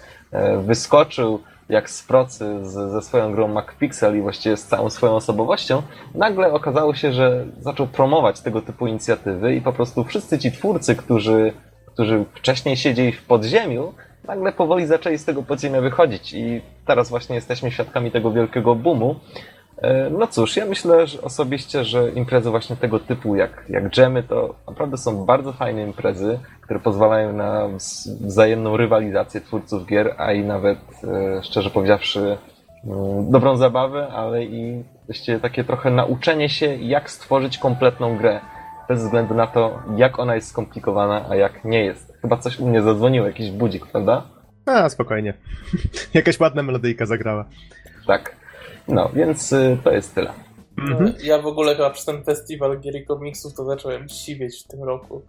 wyskoczył jak z procy z, ze swoją grą MacPixel i właściwie z całą swoją osobowością, nagle okazało się, że zaczął promować tego typu inicjatywy i po prostu wszyscy ci twórcy, którzy, którzy wcześniej siedzieli w podziemiu, nagle powoli zaczęli z tego podziemia wychodzić i teraz właśnie jesteśmy świadkami tego wielkiego boomu. E, no cóż, ja myślę że osobiście, że imprezy właśnie tego typu jak, jak dżemy to naprawdę są bardzo fajne imprezy, które pozwalają na wzajemną rywalizację twórców gier, a i nawet, e, szczerze powiedziawszy, mm, dobrą zabawę, ale i takie trochę nauczenie się, jak stworzyć kompletną grę. Bez względu na to, jak ona jest skomplikowana, a jak nie jest. Chyba coś u mnie zadzwoniło, jakiś budzik, prawda? A, spokojnie. Jakaś ładna melodyjka zagrała. Tak. No, więc y, to jest tyle. Mhm. Ja w ogóle chyba przez ten festiwal gier i komiksów to zacząłem siwieć w tym roku.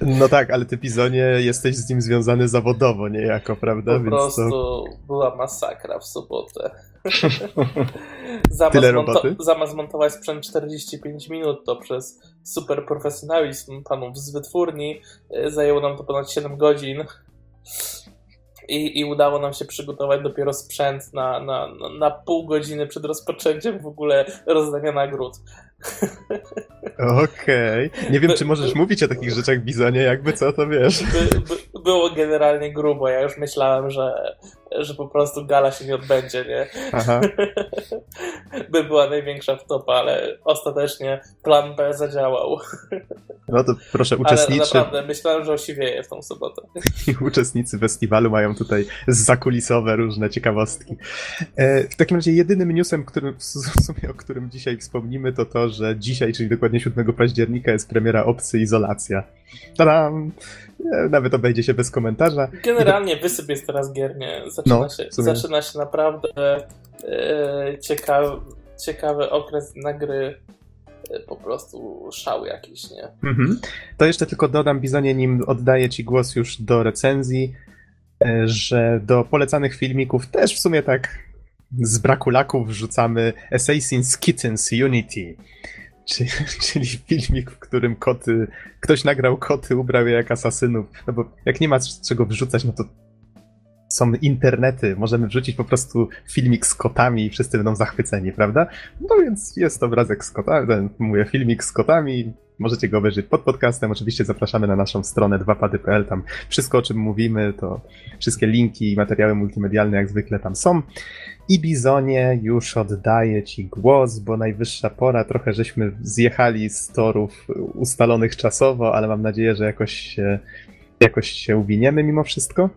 No tak, ale ty Pizonie jesteś z nim związany zawodowo niejako, prawda? Po Więc prostu to... była masakra w sobotę. zamiast, Tyle roboty? zamiast montować sprzęt 45 minut, to przez super profesjonalizm panów z wytwórni y, zajęło nam to ponad 7 godzin i, i udało nam się przygotować dopiero sprzęt na, na, na pół godziny przed rozpoczęciem w ogóle rozdania nagród. Okej. Okay. Nie wiem, czy możesz mówić o takich rzeczach, Bizonie, jakby co, to wiesz. By, by, było generalnie grubo. Ja już myślałem, że, że po prostu gala się nie odbędzie, nie? Aha. by była największa wtopa, ale ostatecznie plan B zadziałał. No to proszę, uczestnicy... Ale naprawdę, myślałem, że osiwieje w tą sobotę. uczestnicy festiwalu mają tutaj zakulisowe różne ciekawostki. E, w takim razie jedynym newsem, w sumie, o którym dzisiaj wspomnimy, to to, że dzisiaj, czyli dokładnie 7 października jest premiera Obcy Izolacja. Tadam! Nawet obejdzie się bez komentarza. Generalnie wysyp jest teraz giernie. Zaczyna, no, się, zaczyna się naprawdę e, ciekawy, ciekawy okres na gry e, po prostu szał jakiś, nie? Mhm. To jeszcze tylko dodam, Bizonie, nim oddaję Ci głos już do recenzji, e, że do polecanych filmików też w sumie tak z braku laków wrzucamy Assassin's Kittens Unity. Czyli, filmik, w którym koty, ktoś nagrał koty, ubrał je jak asasynów. No bo jak nie ma czego wrzucać, no to są internety, możemy wrzucić po prostu filmik z kotami i wszyscy będą zachwyceni, prawda? No więc jest obrazek z kotami, mówię, filmik z kotami, możecie go obejrzeć pod podcastem, oczywiście zapraszamy na naszą stronę 2pady.pl, tam wszystko o czym mówimy, to wszystkie linki i materiały multimedialne jak zwykle tam są. I Bizonie już oddaję Ci głos, bo najwyższa pora, trochę żeśmy zjechali z torów ustalonych czasowo, ale mam nadzieję, że jakoś się, jakoś się uwiniemy mimo wszystko.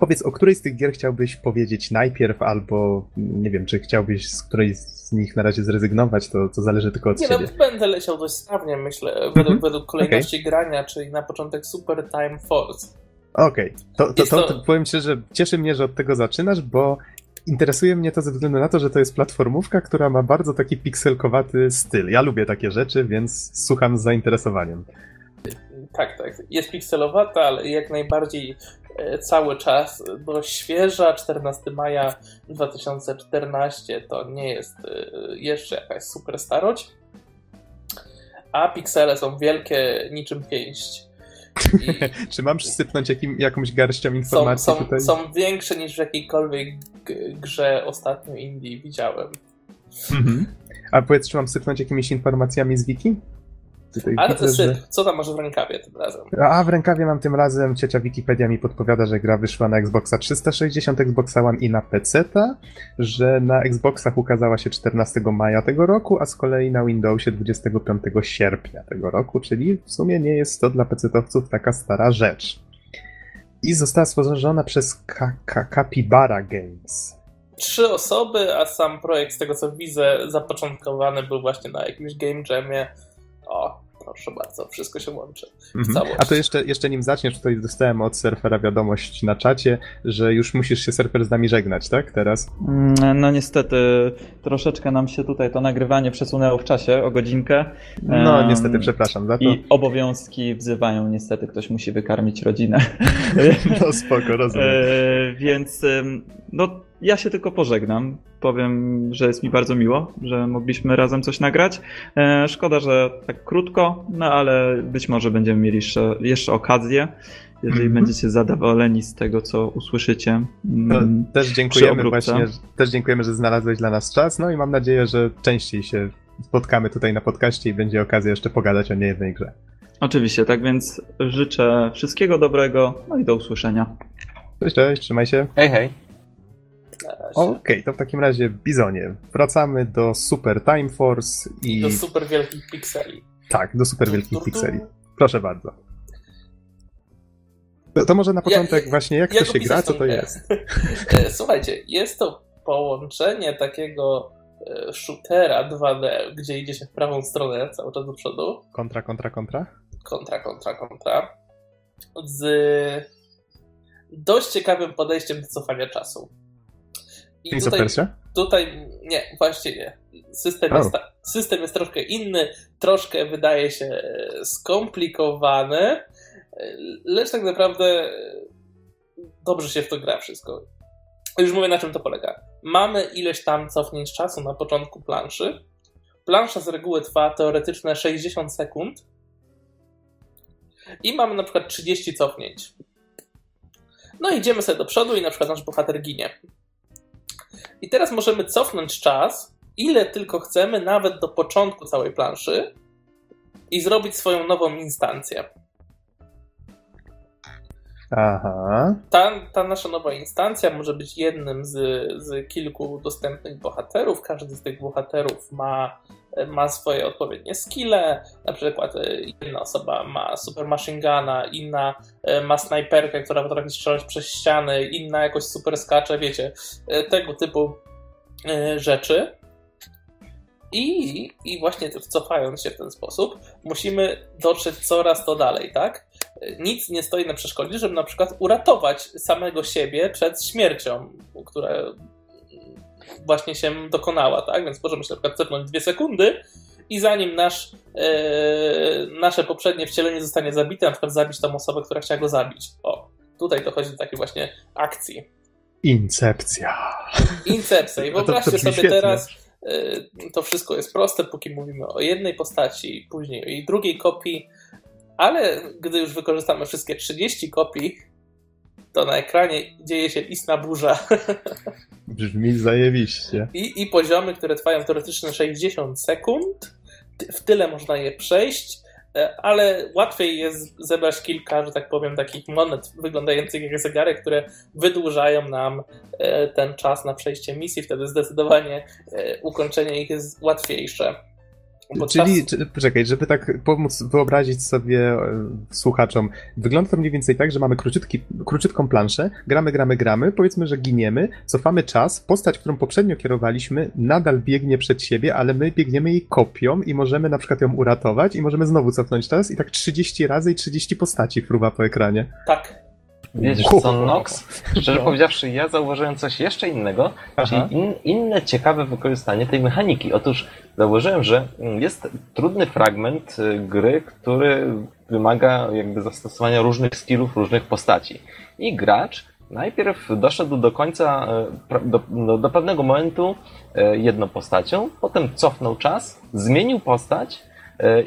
Powiedz, o której z tych gier chciałbyś powiedzieć najpierw, albo nie wiem, czy chciałbyś z którejś z nich na razie zrezygnować, to, to zależy tylko od nie, ciebie. No, będę leciał dość sprawnie, myślę, według, mm -hmm. według kolejności okay. grania, czyli na początek Super Time Force. Okej, okay. to, to, to, to, powiem ci, że cieszy mnie, że od tego zaczynasz, bo interesuje mnie to ze względu na to, że to jest platformówka, która ma bardzo taki pikselkowaty styl. Ja lubię takie rzeczy, więc słucham z zainteresowaniem. Tak, tak. Jest pikselowata, ale jak najbardziej cały czas dość świeża. 14 maja 2014 to nie jest e, jeszcze jakaś super starość. A piksele są wielkie niczym pięść. I... Czy mam sypnąć jakim, jakąś garścią informacji są, są, tutaj? Są większe niż w jakiejkolwiek grze ostatnio Indii widziałem. Mhm. A powiedz, czy mam sypnąć jakimiś informacjami z wiki? Tutaj Ale widzę, syp, że... co tam masz w rękawie tym razem? A w rękawie mam tym razem, ciocia Wikipedia mi podpowiada, że gra wyszła na Xboxa 360, Xbox One i na PC-ta, że na Xboxach ukazała się 14 maja tego roku, a z kolei na Windowsie 25 sierpnia tego roku, czyli w sumie nie jest to dla PC-towców taka stara rzecz. I została stworzona przez Capybara Games. Trzy osoby, a sam projekt, z tego co widzę, zapoczątkowany był właśnie na jakimś game jamie. O, proszę bardzo, wszystko się łączy mhm. A to jeszcze, jeszcze nim zaczniesz, tutaj dostałem od surfera wiadomość na czacie, że już musisz się surfer z nami żegnać, tak? Teraz? Mm, no niestety, troszeczkę nam się tutaj to nagrywanie przesunęło w czasie o godzinkę. No niestety, przepraszam za to. I obowiązki wzywają, niestety ktoś musi wykarmić rodzinę. No spoko, rozumiem. E, więc no ja się tylko pożegnam. Powiem, że jest mi bardzo miło, że mogliśmy razem coś nagrać. E, szkoda, że tak krótko, no ale być może będziemy mieli jeszcze, jeszcze okazję, jeżeli mm-hmm. będziecie zadowoleni z tego, co usłyszycie. Mm, też dziękujemy właśnie, też dziękujemy, że znalazłeś dla nas czas, no i mam nadzieję, że częściej się spotkamy tutaj na podcaście i będzie okazja jeszcze pogadać o niejednej grze. Oczywiście, tak więc życzę wszystkiego dobrego, no i do usłyszenia. Cześć, cześć, trzymaj się. Hej, hej. Okej, okay, to w takim razie Bizonie. Wracamy do Super Time Force i... Do super wielkich pikseli. Tak, do super wielkich pikseli. Proszę bardzo. To, to może na początek ja, właśnie jak to się gra, co to jest? E, słuchajcie, jest to połączenie takiego e, shootera 2D, gdzie idzie się w prawą stronę cały czas do przodu. Kontra, kontra, kontra? Kontra, kontra, kontra. Z dość ciekawym podejściem do cofania czasu. I tutaj, tutaj nie, właśnie nie. System jest, system jest troszkę inny, troszkę wydaje się e, skomplikowany, e, lecz tak naprawdę e, dobrze się w to gra wszystko. Już mówię na czym to polega. Mamy ileś tam cofnięć czasu na początku planszy. Plansza z reguły trwa teoretyczne 60 sekund. I mamy na przykład 30 cofnięć. No idziemy sobie do przodu i na przykład nasz bohater ginie. I teraz możemy cofnąć czas, ile tylko chcemy, nawet do początku całej planszy i zrobić swoją nową instancję. Aha. Ta, ta nasza nowa instancja może być jednym z, z kilku dostępnych bohaterów. Każdy z tych bohaterów ma, ma swoje odpowiednie skille. Na przykład e, jedna osoba ma super machine guna, inna e, ma snajperkę, która potrafi strzelać przez ściany, inna jakoś super skacze, wiecie, e, tego typu rzeczy. I, I właśnie cofając się w ten sposób, musimy dotrzeć coraz to dalej, tak? Nic nie stoi na przeszkodzie, żeby na przykład uratować samego siebie przed śmiercią, która właśnie się dokonała, tak? Więc możemy się na przykład cofnąć dwie sekundy i zanim nasz, e, nasze poprzednie wcielenie zostanie zabite, na przykład zabić tą osobę, która chciała go zabić. O, tutaj dochodzi do takiej właśnie akcji. Incepcja. Incepcja. I wyobraźcie to, to sobie świetnie. teraz Y, to wszystko jest proste, póki mówimy o jednej postaci, później o jej drugiej kopii, ale gdy już wykorzystamy wszystkie 30 kopii, to na ekranie dzieje się istna burza. Brzmi zajebiście. I, I poziomy, które trwają teoretycznie 60 sekund, w tyle można je przejść, E, ale łatwiej jest zebrać kilka, że tak powiem, takich monet wyglądających jak zegarek, które wydłużają nam e, ten czas na przejście misji. Wtedy zdecydowanie e, ukończenie ich jest łatwiejsze. Czyli, czy, poczekaj, żeby tak pomóc wyobrazić sobie e, słuchaczom, wygląda to mniej więcej tak, że mamy króciutki, króciutką planszę, gramy, gramy, gramy, powiedzmy, że giniemy, cofamy czas, postać, którą poprzednio kierowaliśmy, nadal biegnie przed siebie, ale my biegniemy jej kopią i możemy na przykład ją uratować i możemy znowu cofnąć czas i tak 30 razy i 30 postaci fruwa po ekranie. Tak. Wiesz co, Nox? Szczerze no. powiedziawszy, ja zauważyłem coś jeszcze innego, czyli in, inne ciekawe wykorzystanie tej mechaniki. Otóż zauważyłem, że jest trudny fragment y, gry, który wymaga jakby zastosowania różnych skillów, różnych postaci. I gracz najpierw doszedł do końca, y, do, do, do pewnego momentu y, jedną postacią, potem cofnął czas, zmienił postać,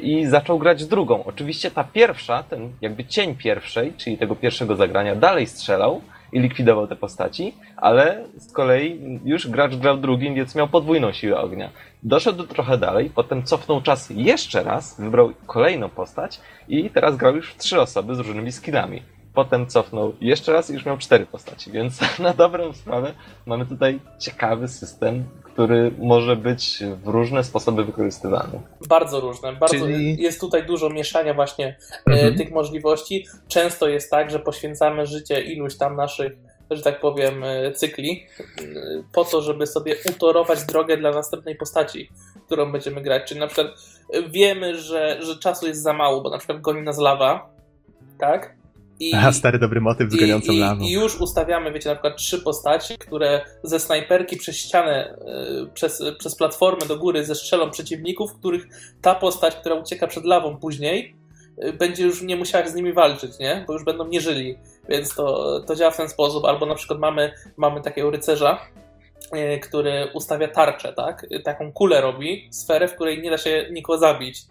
i zaczął grać drugą. Oczywiście ta pierwsza, ten jakby cień pierwszej, czyli tego pierwszego zagrania, dalej strzelał i likwidował te postaci, ale z kolei już gracz grał drugim, więc miał podwójną siłę ognia. Doszedł trochę dalej, potem cofnął czas jeszcze raz, wybrał kolejną postać i teraz grał już w trzy osoby z różnymi skillami. Potem cofnął jeszcze raz i już miał cztery postaci, więc na dobrą sprawę mamy tutaj ciekawy system który może być w różne sposoby wykorzystywany. Bardzo różne. Bardzo Czyli... Jest tutaj dużo mieszania właśnie e, mhm. tych możliwości. Często jest tak, że poświęcamy życie iluś tam naszych że tak powiem, e, cykli, e, po to, żeby sobie utorować drogę dla następnej postaci, którą będziemy grać. Czyli na przykład wiemy, że, że czasu jest za mało, bo na przykład goni nas lawa, tak? I, Aha, stary dobry motyw z goniącą lawą. I już ustawiamy, wiecie, na przykład trzy postaci, które ze snajperki przez ścianę, yy, przez, przez platformę do góry zestrzelą przeciwników, których ta postać, która ucieka przed lawą później, yy, będzie już nie musiała z nimi walczyć, nie? Bo już będą nie żyli. Więc to, to działa w ten sposób. Albo na przykład mamy, mamy takiego rycerza, yy, który ustawia tarczę, tak? Taką kulę robi, sferę, w której nie da się nikogo zabić.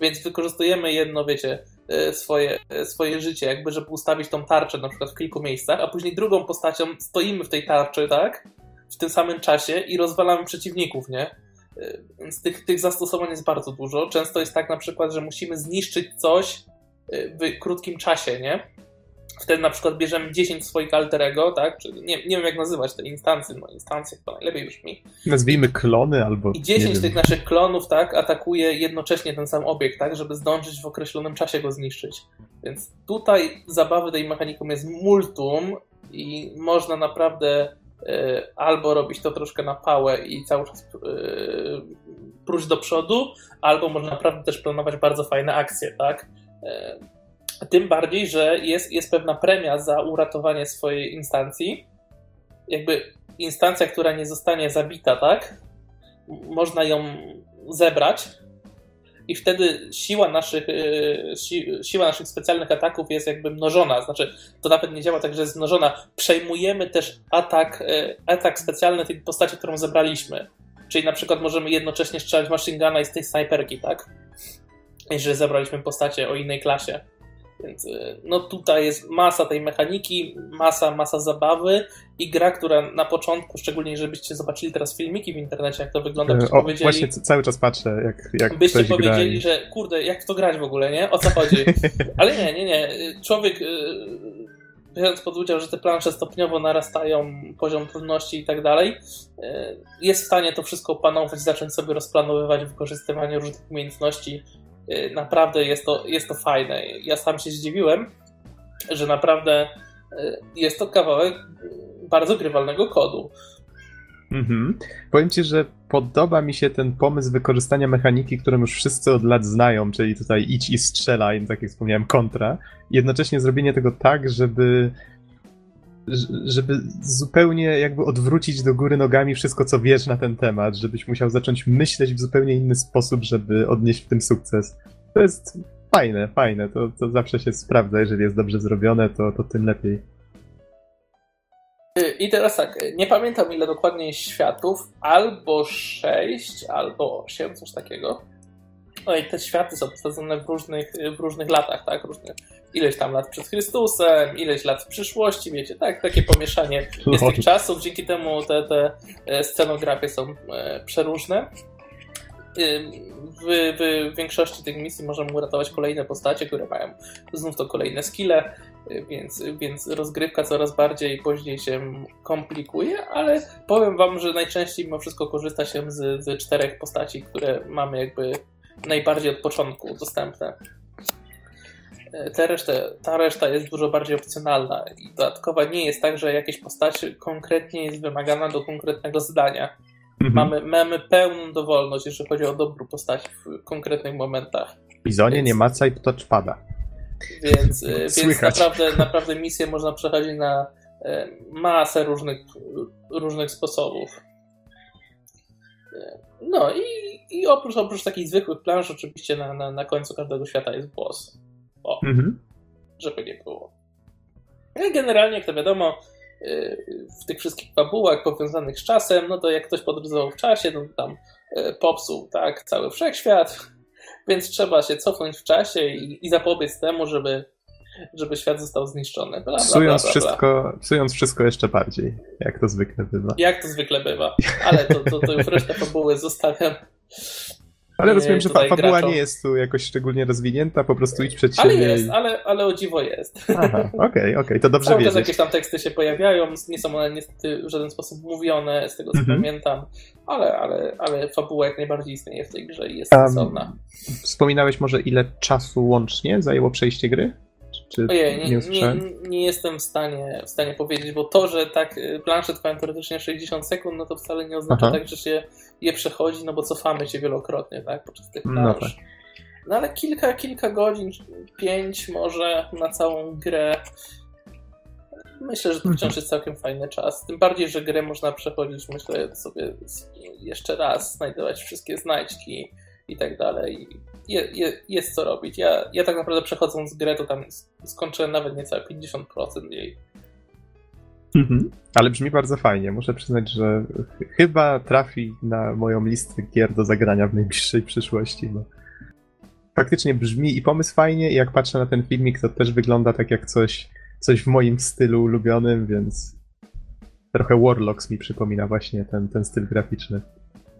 Więc wykorzystujemy jedno, wiecie, E, swoje, e, swoje życie, jakby żeby ustawić tą tarczę na przykład w kilku miejscach, a później drugą postacią stoimy w tej tarczy, tak? W tym samym czasie i rozwalamy przeciwników, nie? E, więc tych, tych zastosowań jest bardzo dużo. Często jest tak na przykład, że musimy zniszczyć coś w krótkim czasie, nie? Wtedy na przykład bierzemy 10 swoich alterego, tak? Czy nie, nie wiem jak nazywać te instancje, no instancje to najlepiej brzmi. Nazwijmy klony albo... I 10 tych naszych klonów, tak, atakuje jednocześnie ten sam obiekt, tak, żeby zdążyć w określonym czasie go zniszczyć. Więc tutaj zabawy tej mechaniką jest multum i można naprawdę y, albo robić to troszkę na pałę i cały czas y, próć do przodu, albo można naprawdę też planować bardzo fajne akcje, tak? Y, tym bardziej, że jest, jest pewna premia za uratowanie swojej instancji. Jakby instancja, która nie zostanie zabita, tak? Można ją zebrać i wtedy siła naszych, y, si, siła naszych specjalnych ataków jest jakby mnożona. Znaczy, to nawet nie działa tak, że jest mnożona. Przejmujemy też atak, y, atak specjalny tej postaci, którą zebraliśmy. Czyli na przykład możemy jednocześnie strzelać machine guna i z tej snajperki, tak? Jeżeli zebraliśmy postacie o innej klasie. Więc y, no tutaj jest masa tej mechaniki, masa, masa zabawy i gra, która na początku, szczególnie żebyście zobaczyli teraz filmiki w internecie, jak to wygląda, byście o, powiedzieli... Właśnie cały czas patrzę, jak, jak Byście powiedzieli, gra. że kurde, jak to grać w ogóle, nie? O co chodzi? Ale nie, nie, nie. Człowiek y, biorąc pod udział, że te plansze stopniowo narastają, poziom trudności i tak dalej, y, jest w stanie to wszystko opanować, zacząć sobie rozplanowywać wykorzystywanie różnych umiejętności naprawdę jest to, jest to fajne. Ja sam się zdziwiłem, że naprawdę y, jest to kawałek bardzo grywalnego kodu. Mhm. Powiem ci, że podoba mi się ten pomysł wykorzystania mechaniki, którą już wszyscy od lat znają, czyli tutaj idź i strzelaj, tak jak wspomniałem, kontra. Jednocześnie zrobienie tego tak, żeby żeby zupełnie jakby odwrócić do góry nogami wszystko, co wiesz na ten temat, żebyś musiał zacząć myśleć w zupełnie inny sposób, żeby odnieść w tym sukces. To jest fajne, fajne, to, to zawsze się sprawdza, jeżeli jest dobrze zrobione, to, to tym lepiej. I teraz tak, nie pamiętam ile dokładnie światów, albo 6, albo 8, coś takiego. No i te światy są posadzone w różnych, w różnych latach, tak? Różnych, ileś tam lat przed Chrystusem, ileś lat w przyszłości, wiecie, tak? Takie pomieszanie jest tych czasów, dzięki temu te, te e, scenografie są e, przeróżne. W, w większości tych misji możemy uratować kolejne postacie, które mają znów to kolejne skille, więc, więc rozgrywka coraz bardziej później się komplikuje, ale powiem wam, że najczęściej mimo wszystko korzysta się z, z czterech postaci, które mamy jakby najbardziej od początku dostępne. E, ta reszta, ta reszta jest dużo bardziej opcjonalna i dodatkowa nie jest tak, że jakieś postać konkretnie jest wymagana do konkretnego zdania. Mhm. Mamy, mamy pełną dowolność, jeżeli chodzi o dobór postaci w konkretnych momentach. Bizonie więc, nie macaj touchpada. Więc, e, więc naprawdę, naprawdę misję można przechodzić na e, masę różnych, różnych sposobów. No i, i oprócz, oprócz takich zwykłych plansz, oczywiście na, na, na końcu każdego świata jest boss. O, mhm. żeby nie było. No i generalnie, jak to wiadomo, y, w tych wszystkich fabułach powiązanych z czasem, no to jak ktoś podróżował w czasie, no to tam y, popsuł tak cały wszechświat, więc trzeba się cofnąć w czasie i, i zapobiec temu, żeby żeby świat został zniszczony. Bla, bla, psując, bla, wszystko, psując wszystko jeszcze bardziej, jak to zwykle bywa. Jak to zwykle bywa, ale to, to, to już resztę fabuły zostawiam ale rozumiem, że fabuła graczom. nie jest tu jakoś szczególnie rozwinięta, po prostu idź przed siebie. Ale jest, i... ale, ale o dziwo jest. Okej, okej, okay, okay, to dobrze Cały wiedzieć. jakieś tam teksty się pojawiają, nie są one niestety w żaden sposób mówione, z tego co mhm. pamiętam, ale, ale, ale fabuła jak najbardziej istnieje w tej grze i jest sensowna. Um, wspominałeś może ile czasu łącznie zajęło przejście gry? Czy Ojej, nie, nie, nie, jestem w stanie, w stanie powiedzieć, bo to, że tak y, plansze trwają teoretycznie 60 sekund, no to wcale nie oznacza Aha. tak, że się je przechodzi, no bo cofamy się wielokrotnie, tak, podczas tych plansz. No, tak. no ale kilka, kilka godzin, pięć może na całą grę. Myślę, że to mhm. wciąż jest całkiem fajny czas. Tym bardziej, że grę można przechodzić, myślę sobie jeszcze raz, znajdować wszystkie znajdźki i tak dalej je, je, jest co robić. Ja, ja tak naprawdę przechodząc grę, to tam skończyłem nawet niecałe 50% jej. Mhm. Ale brzmi bardzo fajnie. Muszę przyznać, że chyba trafi na moją listę gier do zagrania w najbliższej przyszłości. Bo faktycznie brzmi i pomysł fajnie, i jak patrzę na ten filmik, to też wygląda tak jak coś, coś w moim stylu ulubionym, więc trochę Warlocks mi przypomina właśnie ten, ten styl graficzny.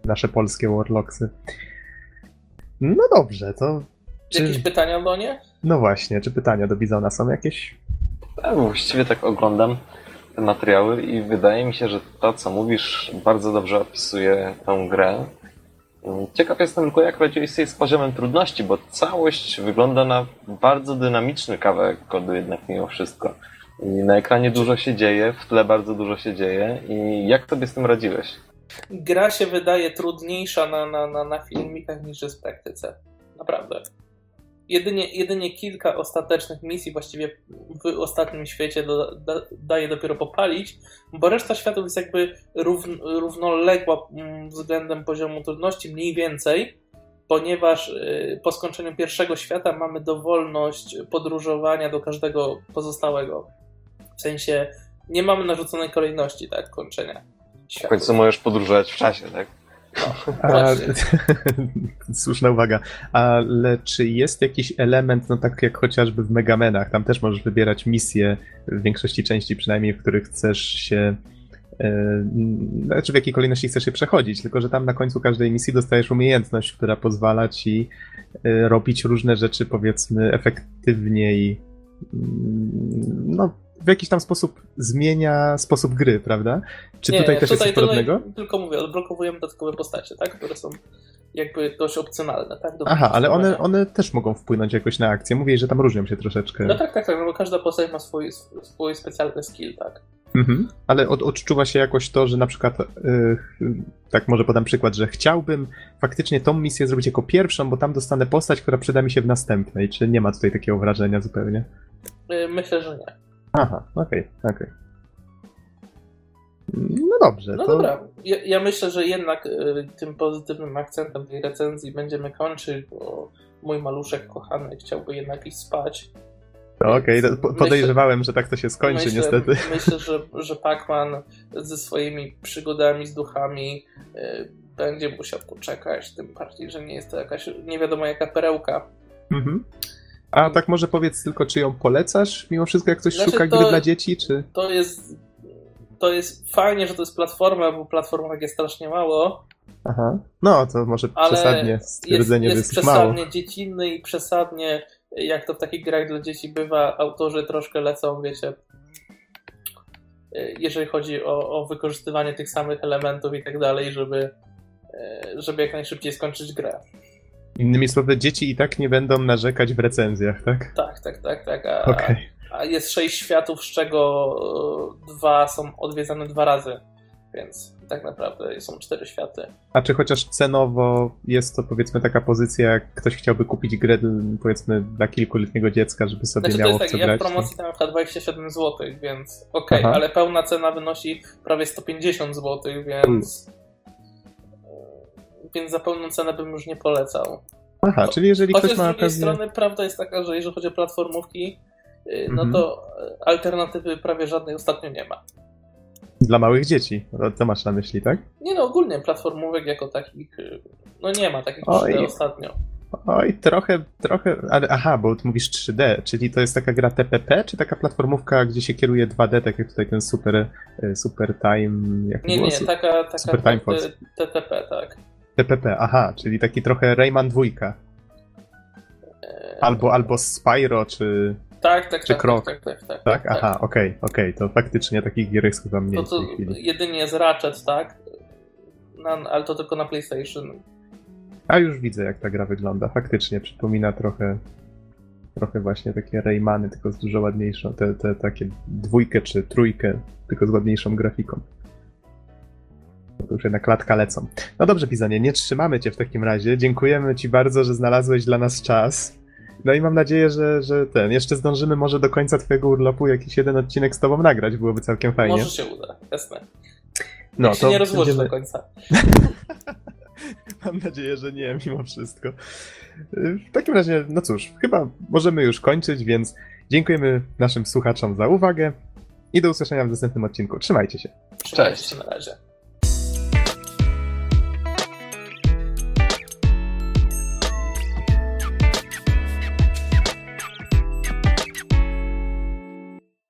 Nasze polskie Warlocksy. No dobrze, to. Czy... Jakieś pytania do nie? No właśnie, czy pytania do Bizona są jakieś? Tak, właściwie tak oglądam te materiały i wydaje mi się, że to, co mówisz, bardzo dobrze opisuje tę grę. Ciekaw jestem tylko, jak radziłeś sobie z poziomem trudności, bo całość wygląda na bardzo dynamiczny kawałek kodu jednak mimo wszystko. I na ekranie dużo się dzieje, w tle bardzo dużo się dzieje i jak sobie z tym radziłeś? gra się wydaje trudniejsza na, na, na, na filmikach niż w praktyce. Naprawdę. Jedynie, jedynie kilka ostatecznych misji właściwie w ostatnim świecie do, da, daje dopiero popalić, bo reszta światów jest jakby równ, równoległa mm, względem poziomu trudności, mniej więcej, ponieważ y, po skończeniu pierwszego świata mamy dowolność podróżowania do każdego pozostałego. W sensie nie mamy narzuconej kolejności tak, kończenia. W końcu możesz podróżować w czasie, tak? A, słuszna uwaga. Ale czy jest jakiś element, no tak jak chociażby w Megamenach, tam też możesz wybierać misje, w większości części przynajmniej, w których chcesz się e, znaczy w jakiej kolejności chcesz się przechodzić, tylko że tam na końcu każdej misji dostajesz umiejętność, która pozwala ci e, robić różne rzeczy powiedzmy efektywniej mm, no w jakiś tam sposób zmienia sposób gry, prawda? Czy nie, tutaj też tutaj, jest coś podobnego? Tylko mówię, odblokowujemy dodatkowe postacie, tak? Które są jakby dość opcjonalne, tak? Do Aha, ale one, one też mogą wpłynąć jakoś na akcję. Mówię, że tam różnią się troszeczkę. No tak, tak, tak, no bo każda postać ma swój, swój specjalny skill, tak? Mhm. Ale od, odczuwa się jakoś to, że na przykład, yy, tak może podam przykład, że chciałbym faktycznie tą misję zrobić jako pierwszą, bo tam dostanę postać, która przyda mi się w następnej. Czy nie ma tutaj takiego wrażenia zupełnie? Yy, myślę, że nie. Aha, okej, okay, okej. Okay. No dobrze. No to... dobra, ja, ja, myślę, że jednak y, tym pozytywnym akcentem tej recenzji będziemy kończyć, bo mój maluszek kochany chciałby jednak iść spać. Okej, okay, podejrzewałem, myślę, że tak to się skończy myślę, niestety. Myślę, że, że Pac-Man ze swoimi przygodami z duchami y, będzie musiał poczekać, tym bardziej, że nie jest to jakaś nie wiadomo jaka perełka. Mhm. A tak może powiedz tylko, czy ją polecasz mimo wszystko, jak ktoś znaczy, szuka to, gry dla dzieci, czy... To jest, to jest fajnie, że to jest platforma, bo platformek jest strasznie mało. Aha, no to może przesadnie stwierdzenie, jest, jest, jest przesadnie mało. dziecinny i przesadnie, jak to w takich grach dla dzieci bywa, autorzy troszkę lecą, wiecie, jeżeli chodzi o, o wykorzystywanie tych samych elementów i tak dalej, żeby, żeby jak najszybciej skończyć grę. Innymi słowy, dzieci i tak nie będą narzekać w recenzjach, tak? Tak, tak, tak, tak. A, okay. a jest sześć światów, z czego dwa są odwiedzane dwa razy, więc tak naprawdę są cztery światy. A czy chociaż cenowo jest to powiedzmy taka pozycja, jak ktoś chciałby kupić grę powiedzmy dla kilkuletniego dziecka, żeby sobie znaczy, miało to jest tak, Ja w promocji tam na 27 zł, więc okej, okay, ale pełna cena wynosi prawie 150 zł, więc więc za pełną cenę bym już nie polecał. Aha, czyli jeżeli Chociaż ktoś ma z drugiej strony prawda jest taka, że jeżeli chodzi o platformówki, y, no mhm. to y, alternatywy prawie żadnej ostatnio nie ma. Dla małych dzieci, co masz na myśli, tak? Nie no, ogólnie platformówek jako takich, y, no nie ma takich 3D ostatnio. Oj, trochę, trochę, ale aha, bo ty mówisz 3D, czyli to jest taka gra TPP, czy taka platformówka, gdzie się kieruje 2D, tak jak tutaj ten Super, super Time, jak Nie, nie, taka, taka super time TTP, tak. TPP, aha, czyli taki trochę Rayman dwójka. Eee, albo, albo Spyro, czy... Tak, tak, czy tak, Krok. Tak, tak, tak, tak, tak? Aha, okej, okay, okej, okay. to faktycznie takich gier jest chyba mniej no to, jedynie jest Ratchet, tak? Na, ale to tylko na PlayStation. A już widzę, jak ta gra wygląda. Faktycznie przypomina trochę trochę właśnie takie Raymany, tylko z dużo ładniejszą, te, te takie dwójkę czy trójkę, tylko z ładniejszą grafiką. To już jednak klatka lecą. No dobrze, Pizanie, nie trzymamy cię w takim razie. Dziękujemy ci bardzo, że znalazłeś dla nas czas. No i mam nadzieję, że, że ten, jeszcze zdążymy może do końca twojego urlopu jakiś jeden odcinek z tobą nagrać, byłoby całkiem fajnie. Może się uda, jasne. No, Jak się nie rozłoży będziemy... do końca. mam nadzieję, że nie, mimo wszystko. W takim razie, no cóż, chyba możemy już kończyć, więc dziękujemy naszym słuchaczom za uwagę i do usłyszenia w następnym odcinku. Trzymajcie się. Cześć. Cześć. Na razie.